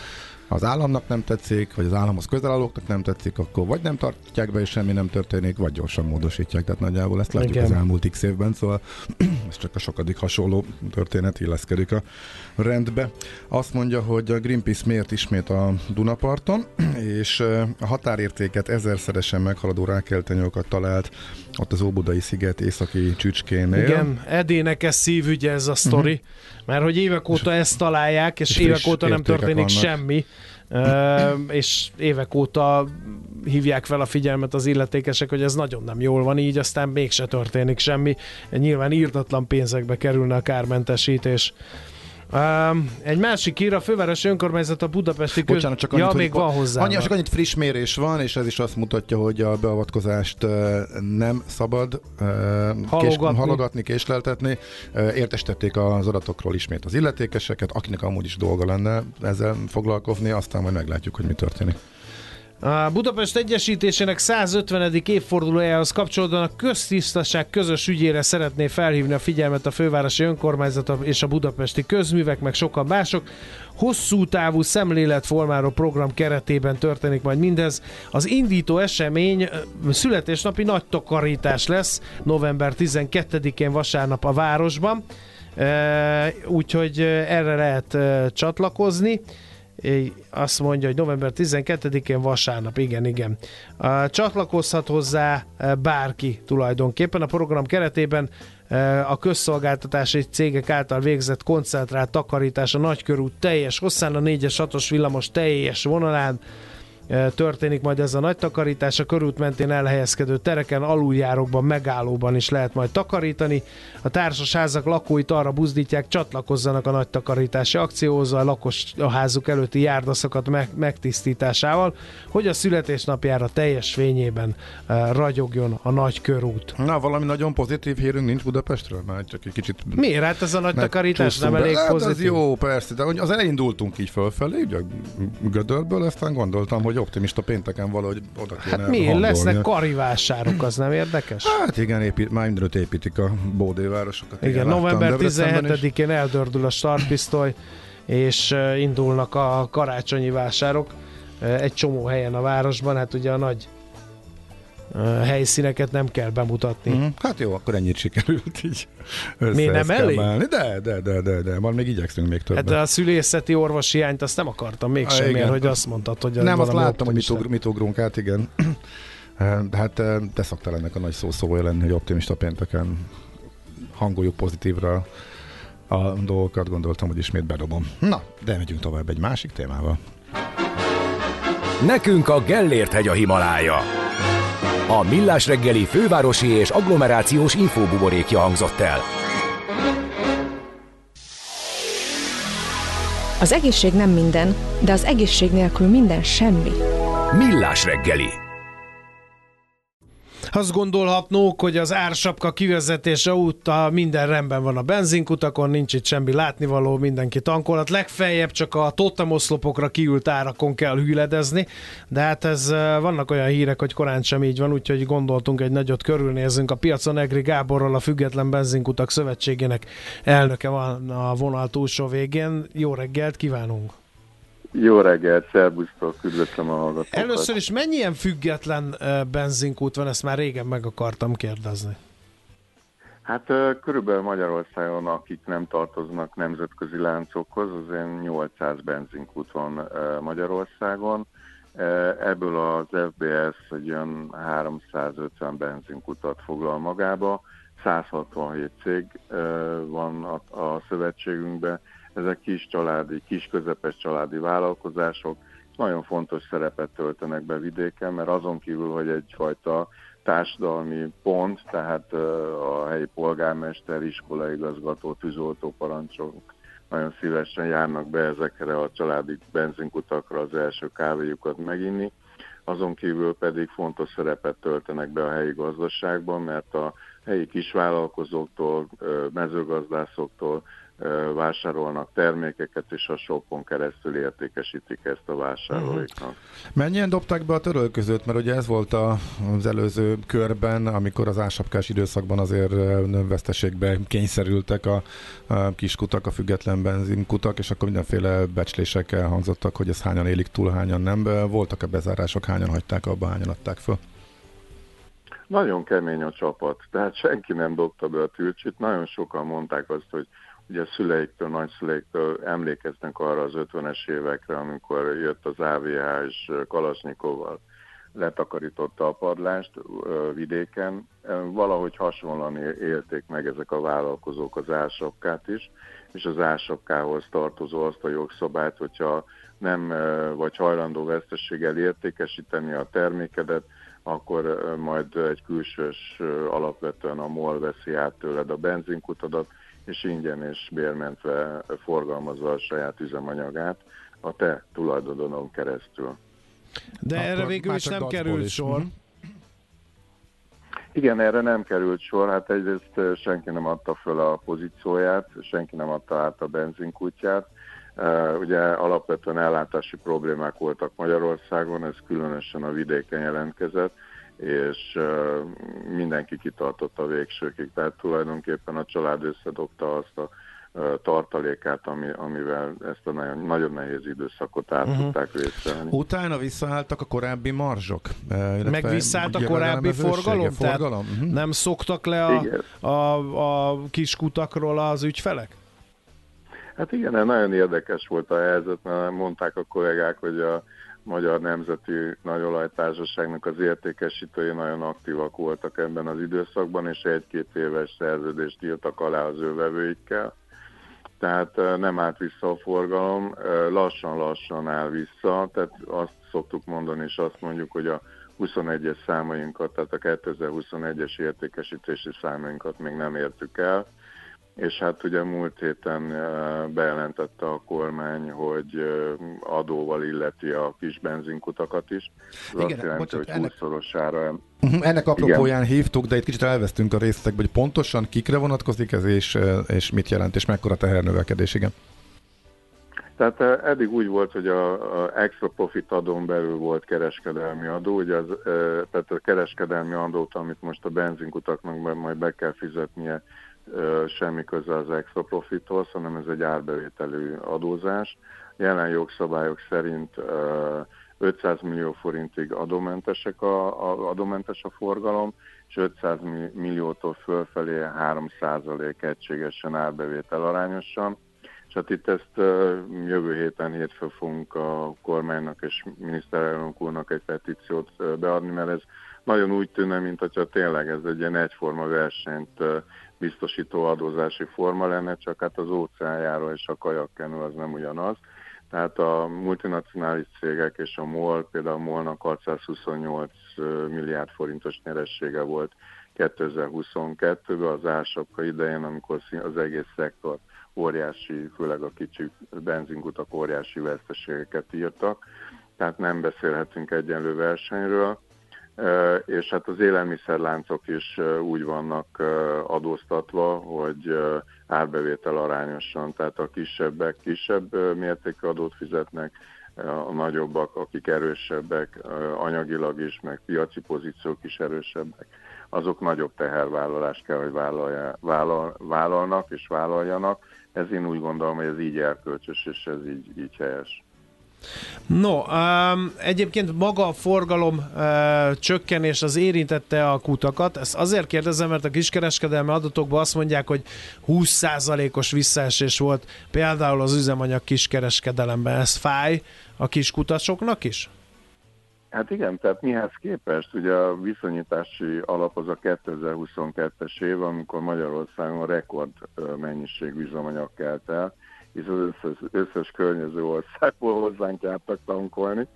B: az államnak nem tetszik, vagy az államhoz közel állóknak nem tetszik, akkor vagy nem tartják be, és semmi nem történik, vagy gyorsan módosítják. Tehát nagyjából ezt látjuk
A: Igen.
B: az elmúlt x évben, szóval ez csak a sokadik hasonló történet illeszkedik a rendbe. Azt mondja, hogy a Greenpeace miért ismét a Dunaparton, és a határértéket ezerszeresen meghaladó rákeltenyókat talált ott az Óbudai sziget északi csücskénél.
A: Igen, Edének ez szívügye ez a sztori, uh-huh. mert hogy évek óta ezt találják, és,
B: és
A: évek óta nem történik
B: vannak.
A: semmi, és évek óta hívják fel a figyelmet az illetékesek, hogy ez nagyon nem jól van így, aztán mégse történik semmi. Nyilván írtatlan pénzekbe kerülne a kármentesítés. Um, egy másik ír, a fővárosi önkormányzat a budapesti köz...
B: Bocsánat, csak
A: ja,
B: annyit,
A: még
B: hogy,
A: van hozzá.
B: Annyi, csak annyit friss mérés van, és ez is azt mutatja, hogy a beavatkozást nem szabad
A: Halogatni.
B: halogatni, késleltetni. Értesítették az adatokról ismét az illetékeseket, akinek amúgy is dolga lenne ezzel foglalkozni, aztán majd meglátjuk, hogy mi történik.
A: A Budapest Egyesítésének 150. évfordulójához kapcsolódóan a köztisztaság közös ügyére szeretné felhívni a figyelmet a fővárosi önkormányzat és a budapesti közművek, meg sokan mások. Hosszú távú szemléletformáló program keretében történik majd mindez. Az indító esemény születésnapi nagy takarítás lesz november 12-én vasárnap a városban. Úgyhogy erre lehet csatlakozni. Azt mondja, hogy november 12-én vasárnap, igen, igen. Csatlakozhat hozzá uh, bárki tulajdonképpen. A program keretében uh, a közszolgáltatási cégek által végzett koncentrált takarítás a nagykörút teljes hosszán, a 4-es 6-os villamos teljes vonalán történik majd ez a nagy takarítás. A körút mentén elhelyezkedő tereken, aluljárokban, megállóban is lehet majd takarítani. A társasházak lakóit arra buzdítják, csatlakozzanak a nagy takarítási akcióhoz a lakos a házuk előtti járdaszakat meg, megtisztításával, hogy a születésnapjára teljes fényében uh, ragyogjon a nagy körút.
B: Na, valami nagyon pozitív hírünk nincs Budapestről? Már csak egy kicsit
A: Miért? Hát ez a nagy takarítás nem
B: megcsúsztunk
A: elég
B: be. Hát
A: pozitív.
B: ez jó, persze, de az elindultunk így fölfelé, ugye gödörből, aztán gondoltam, hogy optimista pénteken valahogy oda kéne
A: Hát mi?
B: hangolni.
A: Lesznek karivásárok, az nem érdekes?
B: Hát igen, épít, már mindenütt építik a bódévárosokat.
A: Igen,
B: láttam
A: november
B: Debrecenben is.
A: 17-én eldördül a startpisztoly, és indulnak a karácsonyi vásárok egy csomó helyen a városban, hát ugye a nagy helyszíneket nem kell bemutatni.
B: Mhm. Hát jó, akkor ennyit sikerült így
A: Miért nem elég?
B: De, de, de, de, de, majd még igyekszünk még többet.
A: Hát a szülészeti orvosi hiányt azt nem akartam
B: Ah,
A: mégsem,
B: igen.
A: miért, hogy azt mondtad, hogy
B: nem, azt láttam, hogy mit, ugr, mit ugrunk át, igen. De hát te szoktál ennek a nagy szószója lenni, hogy optimista pénteken hangoljuk pozitívra a dolgokat, gondoltam, hogy ismét bedobom. Na, de megyünk tovább egy másik témával.
D: Nekünk a Gellért hegy a Himalája. A Millás reggeli fővárosi és agglomerációs infóbuborékja hangzott el.
C: Az egészség nem minden, de az egészség nélkül minden semmi.
D: Millás reggeli.
A: Azt gondolhatnók, hogy az ársapka kivezetése óta minden rendben van a benzinkutakon, nincs itt semmi látnivaló, mindenki tankolat. Legfeljebb csak a totemoszlopokra kiült árakon kell hűledezni, de hát ez vannak olyan hírek, hogy korán sem így van, úgyhogy gondoltunk egy nagyot körülnézünk. A piacon Egri Gáborral, a Független Benzinkutak Szövetségének elnöke van a vonal túlsó végén. Jó reggelt kívánunk!
G: Jó reggelt, szervusztok, üdvözlöm a hallgatókat.
A: Először is mennyi ilyen független benzinkút van, ezt már régen meg akartam kérdezni.
G: Hát körülbelül Magyarországon, akik nem tartoznak nemzetközi láncokhoz, az ilyen 800 benzinkút van Magyarországon. Ebből az FBS egy olyan 350 benzinkutat foglal magába, 167 cég van a, a szövetségünkben, ezek kis családi, kis közepes családi vállalkozások, nagyon fontos szerepet töltenek be vidéken, mert azon kívül, hogy egyfajta társadalmi pont, tehát a helyi polgármester, iskolaigazgató, tűzoltóparancsok nagyon szívesen járnak be ezekre a családi benzinkutakra az első kávéjukat meginni. Azon kívül pedig fontos szerepet töltenek be a helyi gazdaságban, mert a helyi kisvállalkozóktól, mezőgazdászoktól, vásárolnak termékeket, és a shopon keresztül értékesítik ezt a vásárlóiknak. Uh-huh.
B: Mennyien dobták be a törölközőt? Mert ugye ez volt az előző körben, amikor az ásapkás időszakban azért veszteségbe kényszerültek a, a kiskutak, a független benzinkutak, és akkor mindenféle becslések elhangzottak, hogy ez hányan élik túl, hányan nem. Voltak-e bezárások, hányan hagyták abba, hányan adták föl?
G: Nagyon kemény a csapat, tehát senki nem dobta be a tűrcsit. Nagyon sokan mondták azt, hogy ugye szüleiktől, nagyszüleiktől emlékeznek arra az 50-es évekre, amikor jött az AVH és Kalasnyikovval letakarította a padlást vidéken. Valahogy hasonlóan élték meg ezek a vállalkozók az ásapkát is, és az ásapkához tartozó azt a jogszabályt, hogyha nem vagy hajlandó vesztességgel értékesíteni a termékedet, akkor majd egy külsős alapvetően a MOL veszi át tőled a benzinkutadat, és ingyen és bérmentve forgalmazza a saját üzemanyagát a te tulajdononon keresztül.
A: De Akkor erre végül is nem került is. sor. Mhm.
G: Igen, erre nem került sor. Hát egyrészt senki nem adta föl a pozícióját, senki nem adta át a benzinkutyát. Ugye alapvetően ellátási problémák voltak Magyarországon, ez különösen a vidéken jelentkezett és mindenki kitartott a végsőkig. Tehát tulajdonképpen a család összedobta azt a tartalékát, ami, amivel ezt a nagyon, nagyon nehéz időszakot át uh-huh. tudták vészelni.
B: Utána visszaálltak a korábbi marzsok?
A: Meg visszaállt a korábbi forgalom? forgalom? Uh-huh. Nem szoktak le a, a, a kiskutakról az ügyfelek?
G: Hát igen, nagyon érdekes volt a helyzet, mert mondták a kollégák, hogy a Magyar Nemzeti Nagyolajtársaságnak az értékesítői nagyon aktívak voltak ebben az időszakban, és egy-két éves szerződést írtak alá az ő. Tehát nem állt vissza a forgalom, lassan-lassan áll vissza, tehát azt szoktuk mondani, és azt mondjuk, hogy a 21-es számainkat, tehát a 2021-es értékesítési számainkat még nem értük el, és hát ugye múlt héten bejelentette a kormány, hogy adóval illeti a kis benzinkutakat is. Ez Igen, azt jelenti, bocsánat, hogy ennek... 20-szorosára...
B: Mhm, ennek apropóján Igen. hívtuk, de itt kicsit elvesztünk a részletekbe, hogy pontosan kikre vonatkozik ez, és, és mit jelent, és mekkora tehernövekedés, igen.
G: Tehát eddig úgy volt, hogy a, a extra profit adón belül volt kereskedelmi adó, ugye az, tehát a kereskedelmi adót, amit most a benzinkutaknak majd be kell fizetnie semmi köze az extra profithoz, hanem ez egy árbevételű adózás. Jelen jogszabályok szerint 500 millió forintig adómentesek a, a, adómentes a forgalom, és 500 milliótól fölfelé 3% egységesen árbevétel arányosan. És hát itt ezt jövő héten hétfő fogunk a kormánynak és miniszterelnök úrnak egy petíciót beadni, mert ez nagyon úgy tűnne, mint hogyha tényleg ez egy ilyen egyforma versenyt biztosító adózási forma lenne, csak hát az óceánjáró és a kajakkenő az nem ugyanaz. Tehát a multinacionális cégek és a MOL, például a MOL-nak 628 milliárd forintos nyeressége volt 2022-ben az ársapka idején, amikor az egész szektor óriási, főleg a kicsi benzinkutak óriási veszteségeket írtak, tehát nem beszélhetünk egyenlő versenyről, és hát az élelmiszerláncok is úgy vannak adóztatva, hogy árbevétel arányosan, tehát a kisebbek kisebb mértékű adót fizetnek, a nagyobbak, akik erősebbek, anyagilag is, meg piaci pozíciók is erősebbek, azok nagyobb tehervállalást kell, hogy vállalja, vállal, vállalnak és vállaljanak. Ez én úgy gondolom, hogy ez így erkölcsös, és ez így, így helyes.
A: No, um, egyébként maga a forgalom uh, csökkenés az érintette a kutakat. Ezt azért kérdezem, mert a kiskereskedelmi adatokban azt mondják, hogy 20%-os visszaesés volt például az üzemanyag kiskereskedelemben. Ez fáj a kiskutasoknak is?
G: Hát igen, tehát mihez képest? Ugye a viszonyítási alap az a 2022-es év, amikor Magyarországon rekord mennyiség üzemanyag kelt el, és az összes, összes környező országból hozzánk jártak tankolni.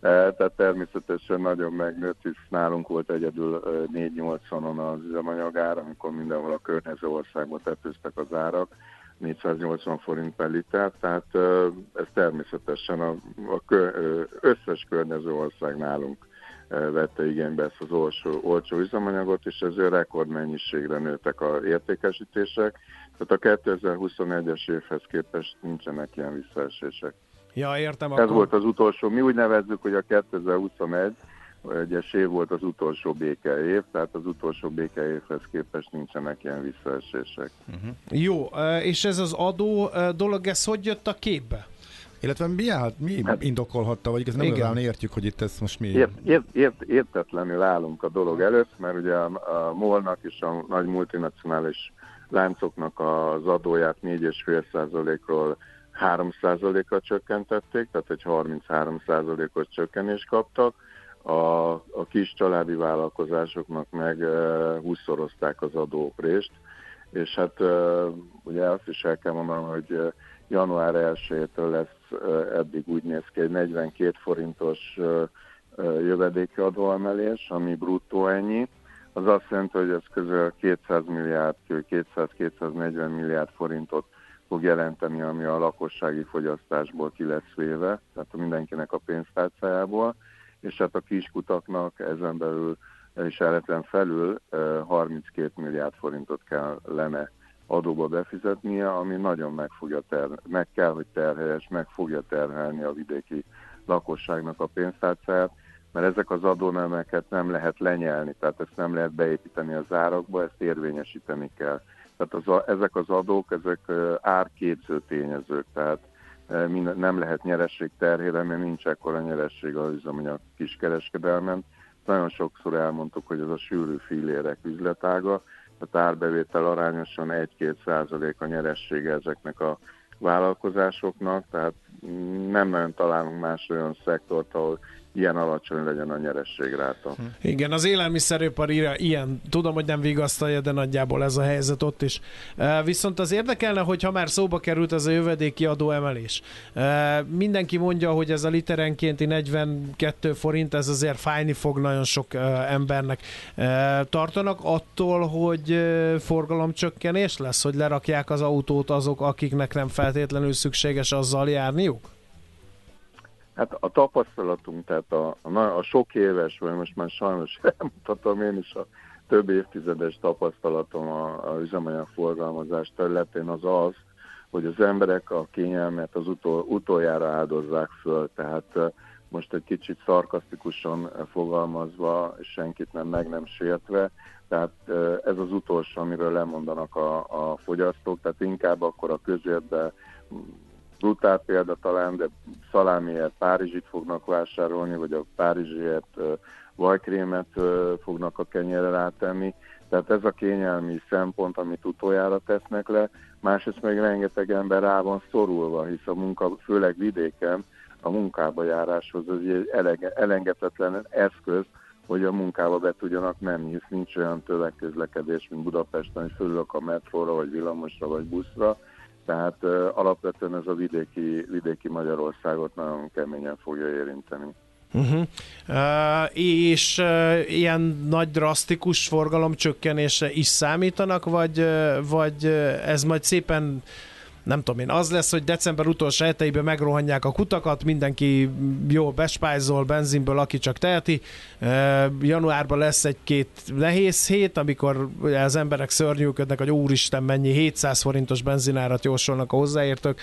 G: E, tehát természetesen nagyon megnőtt, hisz nálunk volt egyedül 480-on az üzemanyagár, amikor mindenhol a környező országban tetőztek az árak, 480 forint per liter, tehát ez természetesen a, a kö, összes környező ország nálunk vette igénybe ezt az olcsó, olcsó üzemanyagot, és ezért rekordmennyiségre nőttek a értékesítések, tehát a 2021-es évhez képest nincsenek ilyen visszaesések.
A: Ja, értem.
G: Ez akkor... volt az utolsó, mi úgy nevezzük, hogy a 2021 egyes év volt az utolsó béke év, tehát az utolsó béke évhez képest nincsenek ilyen visszaesések.
A: Uh-huh. Jó, és ez az adó dolog, ez hogy jött a képbe?
B: Illetve mi, állt, mi hát, indokolhatta, vagy ez nem igazán értjük, hogy itt ez most mi...
G: Ért, ért, ért, értetlenül állunk a dolog előtt, mert ugye a, a MOL-nak és a nagy multinacionális láncoknak az adóját 4,5%-ról 3%-ra csökkentették, tehát egy 33%-os csökkenést kaptak. A, a kis családi vállalkozásoknak meg uh, 20-szorozták az adóprést, és hát ugye azt is el kell mondanom, hogy január 1-től lesz eddig úgy néz ki egy 42 forintos jövedéki adóemelés, ami bruttó ennyi. Az azt jelenti, hogy ez közel 200 milliárd, 200-240 milliárd forintot fog jelenteni, ami a lakossági fogyasztásból ki lesz véve, tehát mindenkinek a pénztárcájából, és hát a kiskutaknak ezen belül és eretlen felül 32 milliárd forintot kell lenne adóba befizetnie, ami nagyon meg, fogja ter- meg kell, hogy terhelyes, meg fogja terhelni a vidéki lakosságnak a pénztárcáját, mert ezek az adónemeket nem lehet lenyelni, tehát ezt nem lehet beépíteni az árakba, ezt érvényesíteni kell. Tehát az a, ezek az adók, ezek árképző tényezők, tehát nem lehet nyeresség terhére, mert nincs ekkora nyeresség a üzemanyag kiskereskedelmen. Nagyon sokszor elmondtuk, hogy ez a sűrű fillérek üzletága, a árbevétel arányosan 1-2 százalék a nyeressége ezeknek a vállalkozásoknak, tehát nem nagyon találunk más olyan szektort, ahol ilyen alacsony legyen a nyerességráta. Hm.
A: Igen, az élelmiszeripar ilyen, tudom, hogy nem vigasztalja, de nagyjából ez a helyzet ott is. Viszont az érdekelne, hogy ha már szóba került ez a jövedéki adó emelés. Mindenki mondja, hogy ez a literenkénti 42 forint, ez azért fájni fog nagyon sok embernek. Tartanak attól, hogy forgalomcsökkenés lesz, hogy lerakják az autót azok, akiknek nem feltétlenül szükséges azzal járniuk?
G: Hát a tapasztalatunk, tehát a, a, a sok éves, vagy most már sajnos elmutatom én is a több évtizedes tapasztalatom a, a üzemanyag forgalmazás területén az az, hogy az emberek a kényelmet az utol, utoljára áldozzák föl, tehát most egy kicsit szarkasztikusan fogalmazva, senkit nem meg nem sértve, tehát ez az utolsó, amiről lemondanak a, a fogyasztók, tehát inkább akkor a közérbe brutál példa talán, de szalámiért Párizsit fognak vásárolni, vagy a Párizsiért vajkrémet fognak a kenyerre rátenni. Tehát ez a kényelmi szempont, amit utoljára tesznek le, másrészt meg rengeteg ember rá van szorulva, hisz a munka, főleg vidéken, a munkába járáshoz az egy elengedhetetlen eszköz, hogy a munkába be tudjanak menni, hisz nincs olyan tömegközlekedés, mint Budapesten, hogy fölülök a metróra, vagy villamosra, vagy buszra, tehát uh, alapvetően ez a vidéki, vidéki Magyarországot nagyon keményen fogja érinteni.
A: Uh-huh. Uh, és uh, ilyen nagy drasztikus forgalomcsökkenésre is számítanak, vagy, uh, vagy uh, ez majd szépen nem tudom én, az lesz, hogy december utolsó heteiben megrohanják a kutakat, mindenki jól bespájzol benzinből, aki csak teheti. Januárban lesz egy-két nehéz hét, amikor az emberek szörnyűködnek, hogy úristen mennyi 700 forintos benzinárat jósolnak a hozzáértők,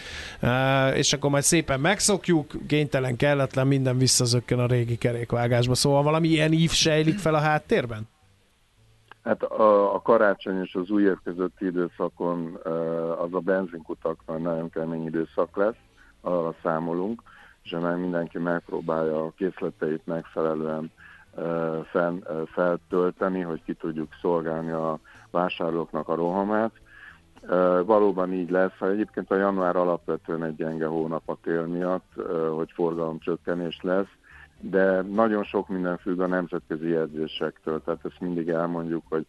A: és akkor majd szépen megszokjuk, kénytelen, kelletlen, minden visszazökken a régi kerékvágásba. Szóval valami ilyen ív sejlik fel a háttérben?
G: Hát a, a karácsony és az új év időszakon az a benzinkutaknak nagyon kemény időszak lesz, arra számolunk, és ennek mindenki megpróbálja a készleteit megfelelően fel, feltölteni, hogy ki tudjuk szolgálni a vásárlóknak a rohamát. Valóban így lesz, ha egyébként a január alapvetően egy gyenge hónap a tél miatt, hogy forgalomcsökkenés lesz, de nagyon sok minden függ a nemzetközi jegyzésektől, tehát ezt mindig elmondjuk, hogy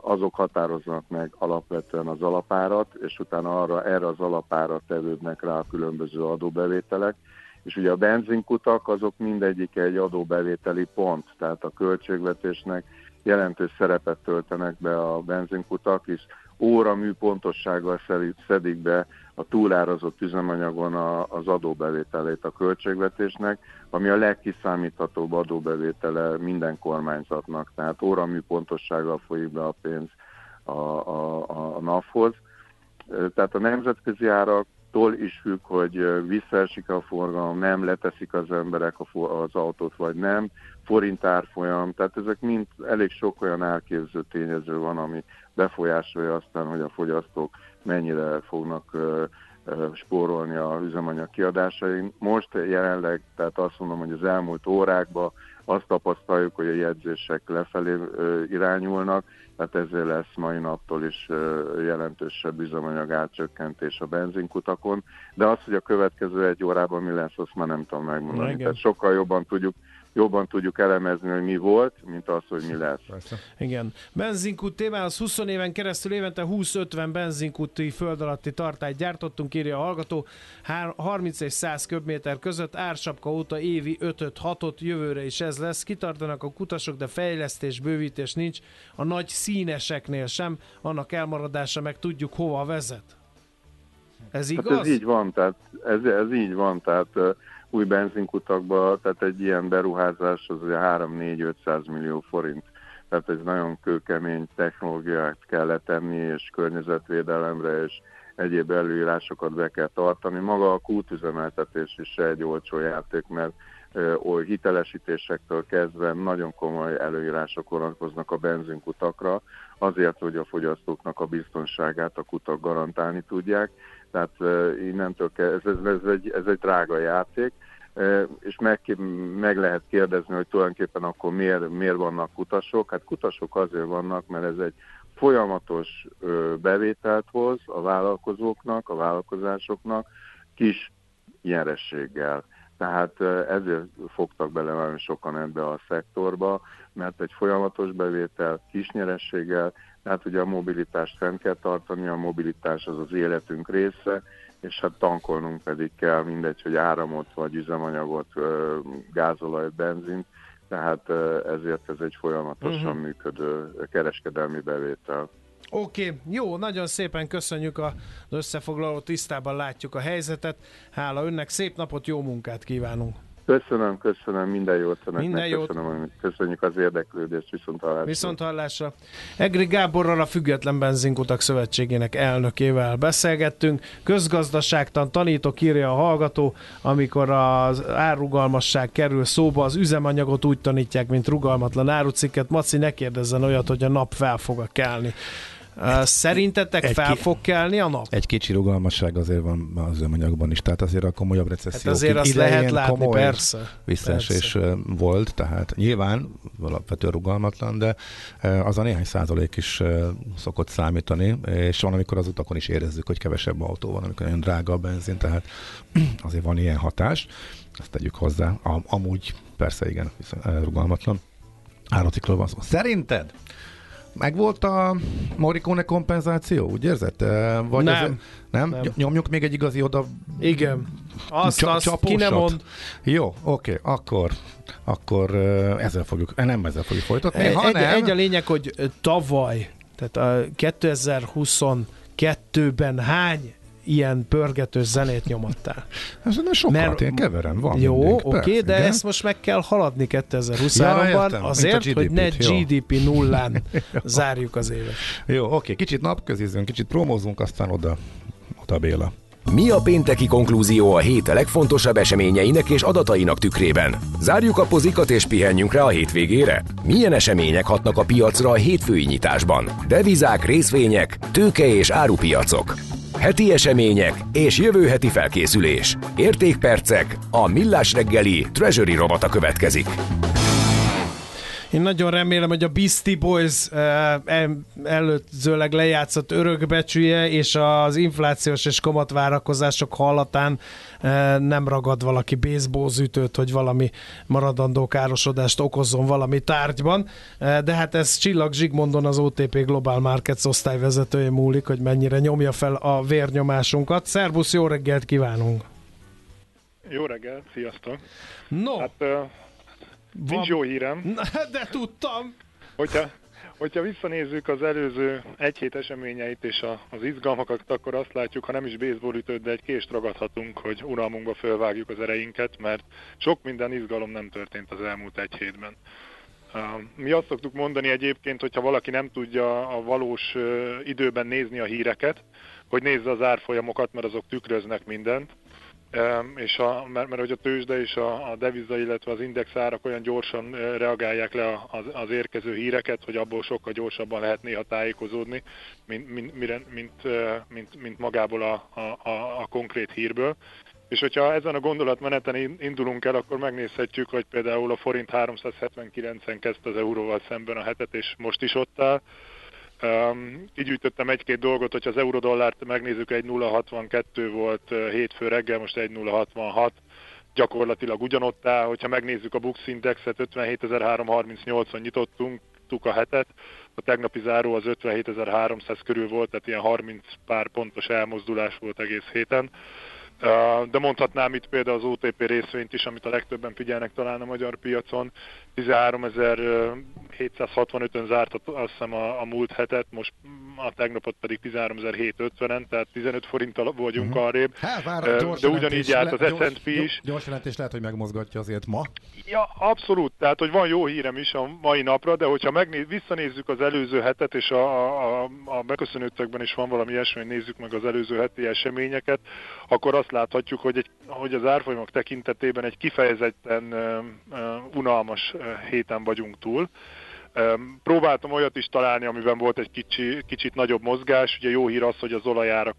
G: azok határoznak meg alapvetően az alapárat, és utána arra, erre az alapára tevődnek rá a különböző adóbevételek, és ugye a benzinkutak azok mindegyik egy adóbevételi pont, tehát a költségvetésnek jelentős szerepet töltenek be a benzinkutak is, óra mű pontossággal szedik be a túlárazott üzemanyagon a, az adóbevételét a költségvetésnek, ami a legkiszámíthatóbb adóbevétele minden kormányzatnak. Tehát óramű pontossággal folyik be a pénz a, a, a, a NAV-hoz. Tehát a nemzetközi áraktól is függ, hogy visszaesik a forgalom, nem leteszik az emberek az autót, vagy nem, forint árfolyam, tehát ezek mind elég sok olyan elképző tényező van, ami befolyásolja aztán, hogy a fogyasztók mennyire fognak spórolni a üzemanyag kiadásain. Most jelenleg, tehát azt mondom, hogy az elmúlt órákban azt tapasztaljuk, hogy a jegyzések lefelé irányulnak, tehát ezért lesz mai naptól is jelentősebb üzemanyag átcsökkentés a benzinkutakon, de az, hogy a következő egy órában mi lesz, azt már nem tudom megmondani. Igen. Tehát sokkal jobban tudjuk jobban tudjuk elemezni, hogy mi volt, mint az, hogy mi lesz. Persze.
A: Igen. Benzinkút témán az 20 éven keresztül évente 20-50 benzinkúti föld alatti tartályt gyártottunk, írja a hallgató. 30 és 100 köbméter között ársapka óta évi 5-6-ot, jövőre is ez lesz. Kitartanak a kutasok, de fejlesztés, bővítés nincs. A nagy színeseknél sem, annak elmaradása meg tudjuk hova vezet. Ez igaz?
G: Hát ez így van, tehát ez, ez így van, tehát új benzinkutakba, tehát egy ilyen beruházás az 3-4-500 millió forint. Tehát ez nagyon kőkemény technológiát kell letenni, és környezetvédelemre, és egyéb előírásokat be kell tartani. Maga a kútüzemeltetés is egy olcsó játék, mert oly hitelesítésektől kezdve nagyon komoly előírások vonatkoznak a benzinkutakra, azért, hogy a fogyasztóknak a biztonságát a kutak garantálni tudják. Tehát innentől kell, ez, ez, ez, egy, ez egy drága játék, és meg, meg lehet kérdezni, hogy tulajdonképpen akkor miért, miért vannak kutasok. Hát kutasok azért vannak, mert ez egy folyamatos bevételt hoz a vállalkozóknak, a vállalkozásoknak kis nyerességgel. Tehát ezért fogtak bele nagyon sokan ebbe a szektorba, mert egy folyamatos bevétel, kis nyerességgel, tehát ugye a mobilitást fent kell tartani, a mobilitás az az életünk része, és hát tankolnunk pedig kell, mindegy, hogy áramot vagy üzemanyagot, gázolajt, benzint, tehát ezért ez egy folyamatosan uh-huh. működő kereskedelmi bevétel.
A: Oké, okay, jó, nagyon szépen köszönjük az összefoglaló, tisztában látjuk a helyzetet. Hála önnek, szép napot, jó munkát kívánunk!
G: Köszönöm, köszönöm, minden jót önöknek. Minden jót. Köszönöm, köszönjük az érdeklődést, viszont hallásra.
A: Viszont hallásra. Egri Gáborral a Független Benzinkutak Szövetségének elnökével beszélgettünk. Közgazdaságtan tanítok, írja a hallgató, amikor az árrugalmasság kerül szóba, az üzemanyagot úgy tanítják, mint rugalmatlan árucikket. Maci, ne kérdezzen olyat, hogy a nap fel fog kelni. Szerintetek egy fel ki, fog kelni a nap?
H: Egy kicsi rugalmasság azért van az üzemanyagban is, tehát azért a komolyabb recesszió.
A: Hát azért azt lehet látni, komoly persze.
H: Visszaesés persze. volt, tehát nyilván alapvetően rugalmatlan, de az a néhány százalék is szokott számítani, és van, amikor az utakon is érezzük, hogy kevesebb autó van, amikor nagyon drága a benzin, tehát azért van ilyen hatás, ezt tegyük hozzá. Amúgy persze igen, viszont rugalmatlan árucikről van szó. Szerinted megvolt a Morricone kompenzáció, úgy érzed? Vagy
A: Nem.
H: Ez, nem?
A: Nem.
H: Nyomjuk még egy igazi oda
A: Igen. Azt,
H: Csa-
A: azt ki nem mond.
H: Jó, oké, akkor, akkor ezzel fogjuk, nem ezzel fogjuk folytatni,
A: Egy,
H: hanem...
A: egy a lényeg, hogy tavaly, tehát a 2022-ben hány ilyen pörgetős zenét nyomottál?
H: Ez nem sokat,
A: Mert-
H: én keverem, van
A: Jó,
H: mindig,
A: oké,
H: persze,
A: de
H: igen.
A: ezt most meg kell haladni 2023-ban,
H: Ja,
A: azért, hogy ne
H: jó.
A: GDP nullán zárjuk az évet.
H: Jó, oké, kicsit napközizünk, kicsit promózunk, aztán oda, oda Béla.
D: Mi a pénteki konklúzió a hét legfontosabb eseményeinek és adatainak tükrében? Zárjuk a pozikat és pihenjünk rá a hétvégére? Milyen események hatnak a piacra a hétfői nyitásban? Devizák, részvények, tőke és árupiacok. Heti események és jövő heti felkészülés. Értékpercek, a millás reggeli Treasury robata következik.
A: Én nagyon remélem, hogy a Beastie Boys eh, el- előzőleg lejátszott örökbecsüje és az inflációs és kamatvárakozások hallatán eh, nem ragad valaki baseballzütőt, hogy valami maradandó károsodást okozzon valami tárgyban. Eh, De hát ez Csillag Zsigmondon az OTP Global Markets osztályvezetője múlik, hogy mennyire nyomja fel a vérnyomásunkat. Szervusz, jó reggelt kívánunk!
I: Jó reggelt, sziasztok!
A: No,
I: Hát uh, nincs jó hírem.
A: Na, de tudtam!
I: Hogyha, hogyha visszanézzük az előző egy hét eseményeit és a, az izgalmakat, akkor azt látjuk, ha nem is baseballütőt, de egy kést ragadhatunk, hogy uralmunkba fölvágjuk az ereinket, mert sok minden izgalom nem történt az elmúlt egy hétben. Mi azt szoktuk mondani egyébként, hogyha valaki nem tudja a valós időben nézni a híreket, hogy nézze az árfolyamokat, mert azok tükröznek mindent. És a, mert, mert hogy a tőzsde és a, a deviza, illetve az index árak olyan gyorsan eh, reagálják le az, az érkező híreket, hogy abból sokkal gyorsabban lehet néha tájékozódni, mint, mint, mint, eh, mint, mint magából a, a, a, konkrét hírből. És hogyha ezen a gondolatmeneten in- indulunk el, akkor megnézhetjük, hogy például a forint 379-en kezdte az euróval szemben a hetet, és most is ott áll. Um, így gyűjtöttem egy-két dolgot, hogyha az eurodollárt megnézzük, egy 0,62 volt hétfő reggel, most egy 0,66 gyakorlatilag ugyanott áll, hogyha megnézzük a Bux Indexet, 57.338-on nyitottunk tuk a hetet, a tegnapi záró az 57.300 körül volt, tehát ilyen 30 pár pontos elmozdulás volt egész héten. De mondhatnám itt például az OTP részvényt is, amit a legtöbben figyelnek talán a magyar piacon. 13.765-ön zárt azt hiszem a, a múlt hetet, most a tegnapot pedig 13.750-en, tehát 15 forinttal vagyunk uh-huh. arrébb.
B: Hát, vár,
I: De ugyanígy járt az S&P is.
B: Gyors jelentés lehet, hogy megmozgatja azért ma.
I: Ja, abszolút. Tehát, hogy van jó hírem is a mai napra, de hogyha megnéz, visszanézzük az előző hetet, és a, a, a beköszönőtökben is van valami ilyesmi, hogy nézzük meg az előző heti eseményeket, akkor azt láthatjuk, hogy, egy, hogy az árfolyamok tekintetében egy kifejezetten ö, ö, unalmas héten vagyunk túl. Próbáltam olyat is találni, amiben volt egy kicsi, kicsit nagyobb mozgás. Ugye jó hír az, hogy az olajárak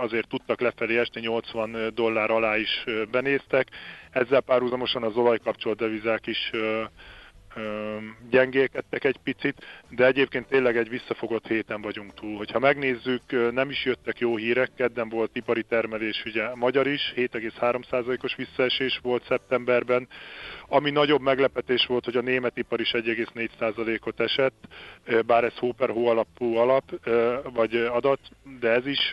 I: azért tudtak lefelé esni, 80 dollár alá is benéztek. Ezzel párhuzamosan az olajkapcsolt devizák is gyengélkedtek egy picit, de egyébként tényleg egy visszafogott héten vagyunk túl. Hogyha megnézzük, nem is jöttek jó hírek, kedden volt ipari termelés, ugye magyar is, 7,3%-os visszaesés volt szeptemberben, ami nagyobb meglepetés volt, hogy a német ipar is 1,4%-ot esett, bár ez hó per hó alapú alap, vagy adat, de ez is,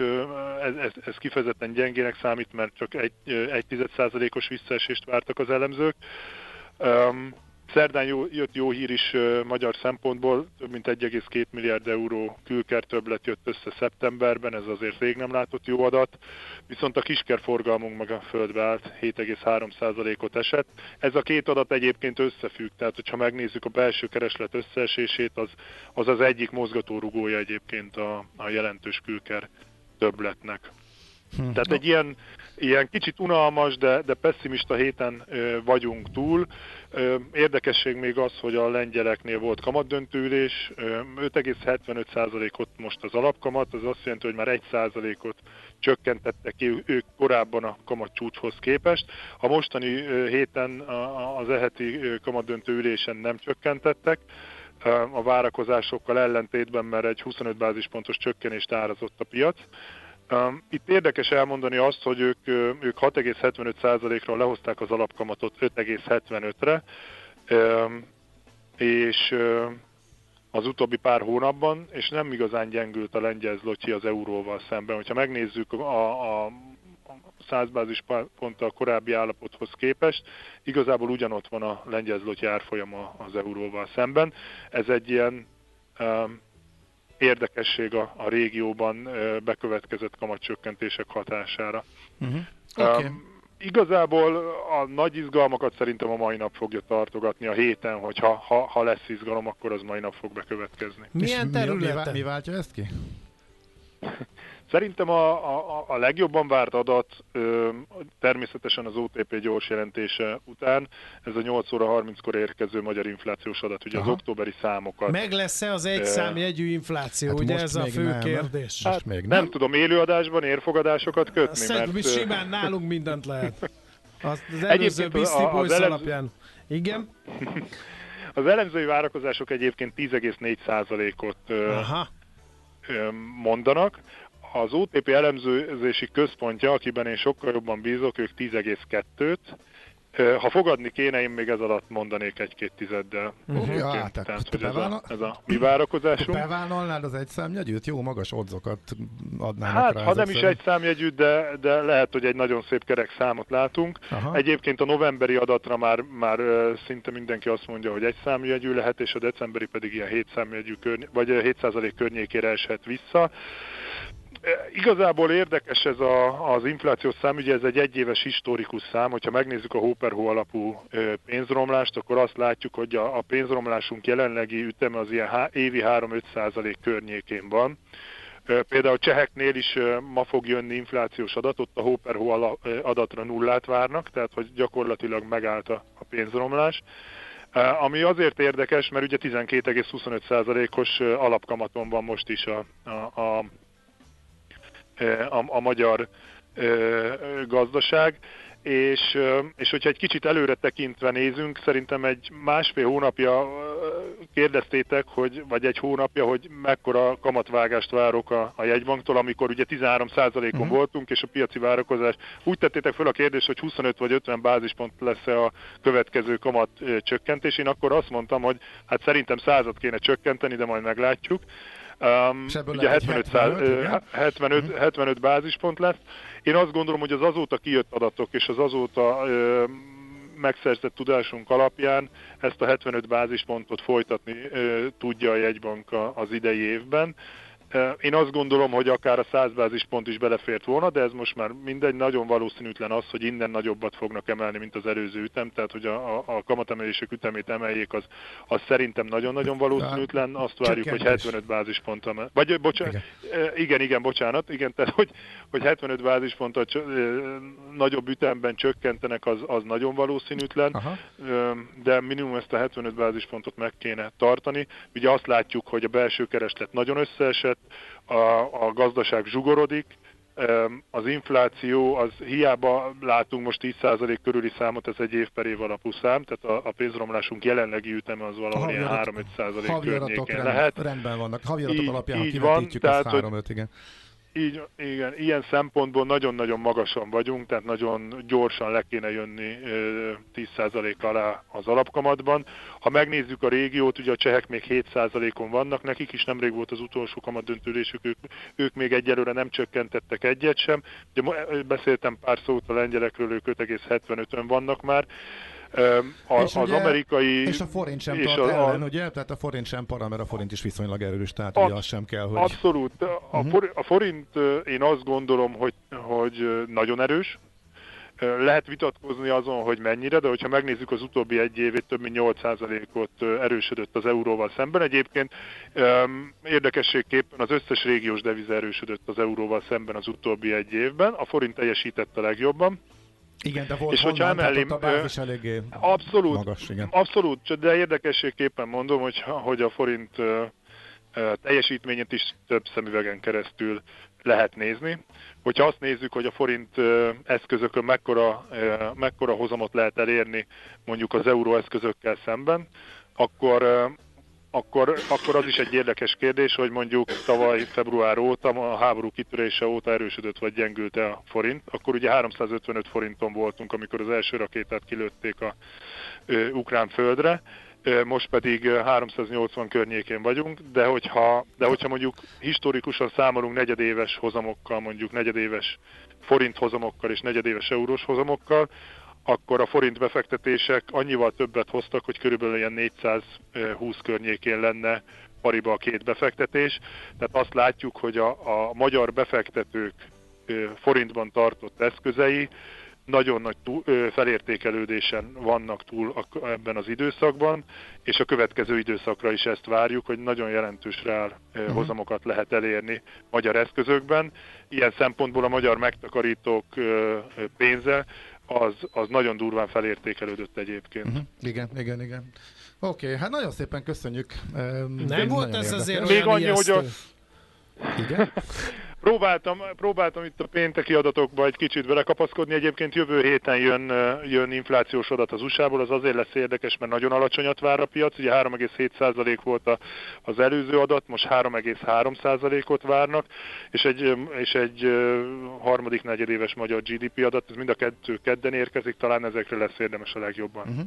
I: ez, ez, ez kifejezetten gyengének számít, mert csak egy, egy 10%-os visszaesést vártak az elemzők. Szerdán jó, jött jó hír is ö, magyar szempontból, több mint 1,2 milliárd euró külker többlet jött össze szeptemberben, ez azért rég nem látott jó adat, viszont a kiskerforgalmunk meg a földbe állt, 7,3%-ot esett. Ez a két adat egyébként összefügg, tehát hogyha megnézzük a belső kereslet összeesését, az az, az egyik mozgatórugója egyébként a, a jelentős külker többletnek. Tehát egy ilyen, ilyen kicsit unalmas, de, de pessimista héten vagyunk túl. Érdekesség még az, hogy a lengyeleknél volt kamatdöntőülés, ö, 5,75% ott most az alapkamat, az azt jelenti, hogy már 1%-ot csökkentettek ki ők korábban a kamat csúcshoz képest. A mostani héten az eheti kamatdöntőülésen nem csökkentettek, a várakozásokkal ellentétben, mert egy 25 bázispontos csökkenést árazott a piac. Itt érdekes elmondani azt, hogy ők, ők 6,75%-ról lehozták az alapkamatot 5,75-re, um, és az utóbbi pár hónapban, és nem igazán gyengült a lengyel zlotyi az euróval szemben. Hogyha megnézzük a, a 100 bázisponttal korábbi állapothoz képest, igazából ugyanott van a lengyel zloty árfolyama az euróval szemben. Ez egy ilyen um, érdekesség a, a régióban bekövetkezett kamatcsökkentések hatására.
B: Uh-huh. Okay.
I: Um, igazából a nagy izgalmakat szerintem a mai nap fogja tartogatni a héten, hogy ha, ha, ha lesz izgalom, akkor az mai nap fog bekövetkezni.
A: Milyen
B: mi,
A: területen?
B: mi, mi váltja ezt ki?
I: Szerintem a, a, a legjobban várt adat ö, természetesen az OTP gyors jelentése után, ez a 8 óra 30-kor érkező magyar inflációs adat, ugye
B: Aha.
I: az októberi számokat.
A: Meg lesz-e az egy számjegyű infláció?
B: Hát
A: Ugye ez a fő
B: nem.
A: kérdés.
B: Most még
I: Nem
B: nem.
I: tudom élőadásban érfogadásokat kötni,
A: Szerintem
I: mert
A: simán nálunk mindent lehet. Az, az előző Beastie
I: az
A: Boys
I: elemző-
A: alapján. Igen?
I: az elemzői várakozások egyébként 10,4%-ot ö,
A: Aha.
I: ö, mondanak. Az OTP elemzőzési központja, akiben én sokkal jobban bízok, ők 10,2-t. Ö, Ha fogadni kéne, én még ez alatt mondanék egy-két tizeddel.
B: Uh-huh. Ja, tehát te
I: hogy ez a, ez a mi várakozásunk.
B: Bevállalnád az egy számjegyűt? Jó, magas odzokat adnának
I: Hát,
B: rá
I: ha nem is egy számjegyű, de, de lehet, hogy egy nagyon szép kerek számot látunk.
B: Aha.
I: Egyébként a novemberi adatra már, már szinte mindenki azt mondja, hogy egy számjegyű lehet, és a decemberi pedig ilyen 7 számjegyű körny- vagy ö, 7% környékére eshet vissza. Igazából érdekes ez a, az inflációs szám, ugye ez egy egyéves historikus szám, hogyha megnézzük a hóperhó alapú pénzromlást, akkor azt látjuk, hogy a, a pénzromlásunk jelenlegi üteme az ilyen há, évi 3-5 százalék környékén van. Például a cseheknél is ma fog jönni inflációs adat, ott a hóperhó adatra nullát várnak, tehát hogy gyakorlatilag megállt a, a pénzromlás. Ami azért érdekes, mert ugye 12,25%-os ö, alapkamaton van most is a, a, a a, a magyar gazdaság, és, és hogyha egy kicsit előre tekintve nézünk, szerintem egy másfél hónapja kérdeztétek, hogy, vagy egy hónapja, hogy mekkora kamatvágást várok a, a jegybanktól, amikor ugye 13%-on uh-huh. voltunk, és a piaci várakozás. Úgy tettétek fel a kérdést, hogy 25 vagy 50 bázispont lesz-e a következő kamat csökkentés. Én akkor azt mondtam, hogy hát szerintem százat kéne csökkenteni, de majd meglátjuk. Um, ugye
B: lett egy
I: 75, száz,
B: 75,
I: ö,
B: igen.
I: 75, 75 bázispont lesz. Én azt gondolom, hogy az azóta kijött adatok és az azóta ö, megszerzett tudásunk alapján ezt a 75 bázispontot folytatni ö, tudja a jegybank az idei évben. Én azt gondolom, hogy akár a 100 bázispont is belefért volna, de ez most már mindegy, nagyon valószínűtlen az, hogy innen nagyobbat fognak emelni, mint az előző ütem, tehát hogy a, a, a kamatemelések ütemét emeljék, az, az szerintem nagyon-nagyon valószínűtlen. Azt várjuk, hogy
B: Csökkentés.
I: 75 bázispontra, me- vagy bocsánat,
B: Igen.
I: igen. igen, bocsánat, igen, tehát hogy, hogy 75 bázispontot csö- nagyobb ütemben csökkentenek, az, az nagyon valószínűtlen,
B: Aha.
I: De minimum ezt a 75 bázispontot meg kéne tartani. Ugye azt látjuk, hogy a belső kereslet nagyon összeesett, a, a gazdaság zsugorodik, az infláció, az hiába látunk most 10% körüli számot, ez egy év per év alapú szám, tehát a, a pénzromlásunk jelenlegi üteme az valahol ilyen
B: havi
I: 3-5%
B: Havi adatok
I: környékén
B: rend,
I: lehet.
B: rendben vannak. Havi adatok
I: Így-
B: alapján, ha
I: így van,
B: kivetítjük, az
I: tehát, hogy-
B: 3-5, igen.
I: Így, igen, ilyen szempontból nagyon-nagyon magasan vagyunk, tehát nagyon gyorsan le kéne jönni ö, 10% alá az alapkamatban. Ha megnézzük a régiót, ugye a csehek még 7%-on vannak, nekik is nemrég volt az utolsó kamatdöntődésük, ők, ők még egyelőre nem csökkentettek egyet sem. Ugye beszéltem pár szót a lengyelekről, ők 5,75-ön vannak már. A,
B: És
I: az
B: ugye-
I: amerikai...
B: És a forint sem tart
I: a-
B: ellen, ugye? Tehát a forint sem para, mert a forint is viszonylag erős, tehát
I: Absz-
B: ugye az sem kell, hogy...
I: Abszolút. A, for, a forint én azt gondolom, hogy, hogy nagyon erős. Lehet vitatkozni azon, hogy mennyire, de hogyha megnézzük az utóbbi egy évét, több mint 8%-ot ö, erősödött az euróval szemben. Egyébként érdekességképpen az összes régiós deviza erősödött az euróval szemben az utóbbi egy évben. A forint teljesített a legjobban.
B: Igen, de volt
I: És hogyha
B: honnan,
I: emellé-
B: a bázis eléggé
I: Abszolút,
B: magas, igen.
I: abszolút, de érdekességképpen mondom, hogy, hogy a forint teljesítményét is több szemüvegen keresztül lehet nézni. Hogyha azt nézzük, hogy a forint eszközökön mekkora, mekkora hozamot lehet elérni mondjuk az euró eszközökkel szemben, akkor akkor, akkor az is egy érdekes kérdés, hogy mondjuk tavaly február óta, a háború kitörése óta erősödött vagy gyengült a forint, akkor ugye 355 forinton voltunk, amikor az első rakétát kilőtték a ö, ukrán földre, ö, most pedig ö, 380 környékén vagyunk, de hogyha, de hogyha mondjuk historikusan számolunk negyedéves hozamokkal, mondjuk negyedéves forint hozamokkal és negyedéves eurós hozamokkal, akkor a forint befektetések annyival többet hoztak, hogy körülbelül ilyen 420 környékén lenne pariba a két befektetés. Tehát azt látjuk, hogy a, a magyar befektetők forintban tartott eszközei nagyon nagy túl, felértékelődésen vannak túl ebben az időszakban, és a következő időszakra is ezt várjuk, hogy nagyon jelentős reál
J: Mhm.
I: hozamokat lehet elérni magyar eszközökben. Ilyen szempontból a magyar megtakarítók pénze az, az nagyon durván felértékelődött egyébként.
J: Uh-huh. Igen, igen, igen. Oké, okay, hát nagyon szépen köszönjük.
A: Nem volt ez azért
I: Még annyi, hogy a,
A: ijesztő?
J: Igen?
I: Próbáltam, próbáltam itt a pénteki adatokba egy kicsit belekapaszkodni. Egyébként jövő héten jön, jön inflációs adat az USA-ból, az azért lesz érdekes, mert nagyon alacsonyat vár a piac. Ugye 3,7% volt a, az előző adat, most 3,3%-ot várnak, és egy, és egy harmadik negyedéves magyar GDP adat, ez mind a kettő kedden érkezik, talán ezekre lesz érdemes a legjobban
J: Mhm.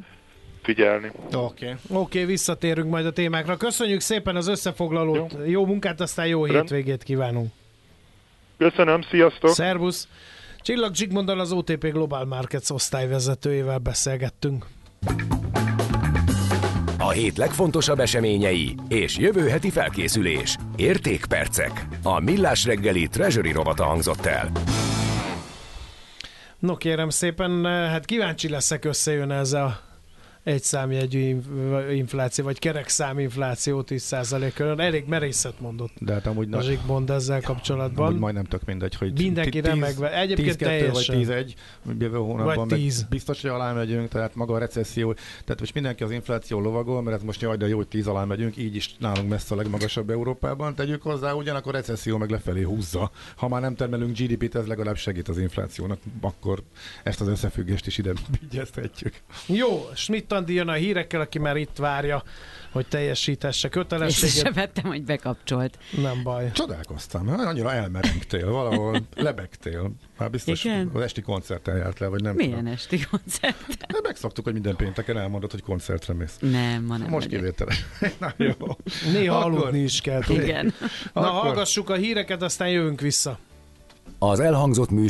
I: figyelni.
J: Oké. Okay.
A: Okay, visszatérünk majd a témákra. Köszönjük szépen az összefoglalót. Jó, jó munkát, aztán jó
I: Rend.
A: hétvégét kívánunk.
I: Köszönöm, sziasztok!
A: Szervusz! Csillag Zsigmonddal az OTP Global Markets osztályvezetőjével beszélgettünk.
D: A hét legfontosabb eseményei és jövő heti felkészülés. Értékpercek. A Millás reggeli Treasury rovata hangzott el.
A: No kérem szépen, hát kíváncsi leszek összejön ez a egy számjegyű inf- infláció, vagy kerek száminfláció 10% körül. Elég merészet mondott
B: De hát amúgy,
A: a Zsigmond ezzel kapcsolatban.
B: amúgy majdnem tök mindegy, hogy
A: Mindenki
B: tíz-
A: remegve. Egyébként
B: 10-2 vagy
A: teljesen.
B: 11 jövő hónapban
A: Vagy
B: meg
A: 10.
B: biztos, hogy alá megyünk, tehát maga a recesszió, tehát most mindenki az infláció lovagol, mert ez most jaj, de jó, hogy 10 alá megyünk, így is nálunk messze a legmagasabb Európában tegyük hozzá, ugyanakkor a recesszió meg lefelé húzza. Ha már nem termelünk GDP-t, ez legalább segít az inflációnak, akkor ezt az összefüggést is ide vigyeztetjük.
A: Jó, Schmidt Andi jön a hírekkel, aki már itt várja, hogy teljesítesse kötelességet.
F: sem vettem, hogy bekapcsolt.
A: Nem baj.
B: Csodálkoztam, annyira elmerengtél, valahol lebegtél. Már biztos
F: Igen?
B: az esti koncerten járt le, vagy nem
F: Milyen
B: tudom.
F: esti koncert?
B: De megszoktuk, hogy minden pénteken elmondod, hogy koncertre mész.
F: Nem, ma nem
B: Most kivételes. Na jó.
A: Néha
B: Akkor-
A: aludni is kell tudni.
F: Igen.
A: Na,
B: Akkor-
A: hallgassuk a híreket, aztán jövünk vissza.
D: Az elhangzott műsor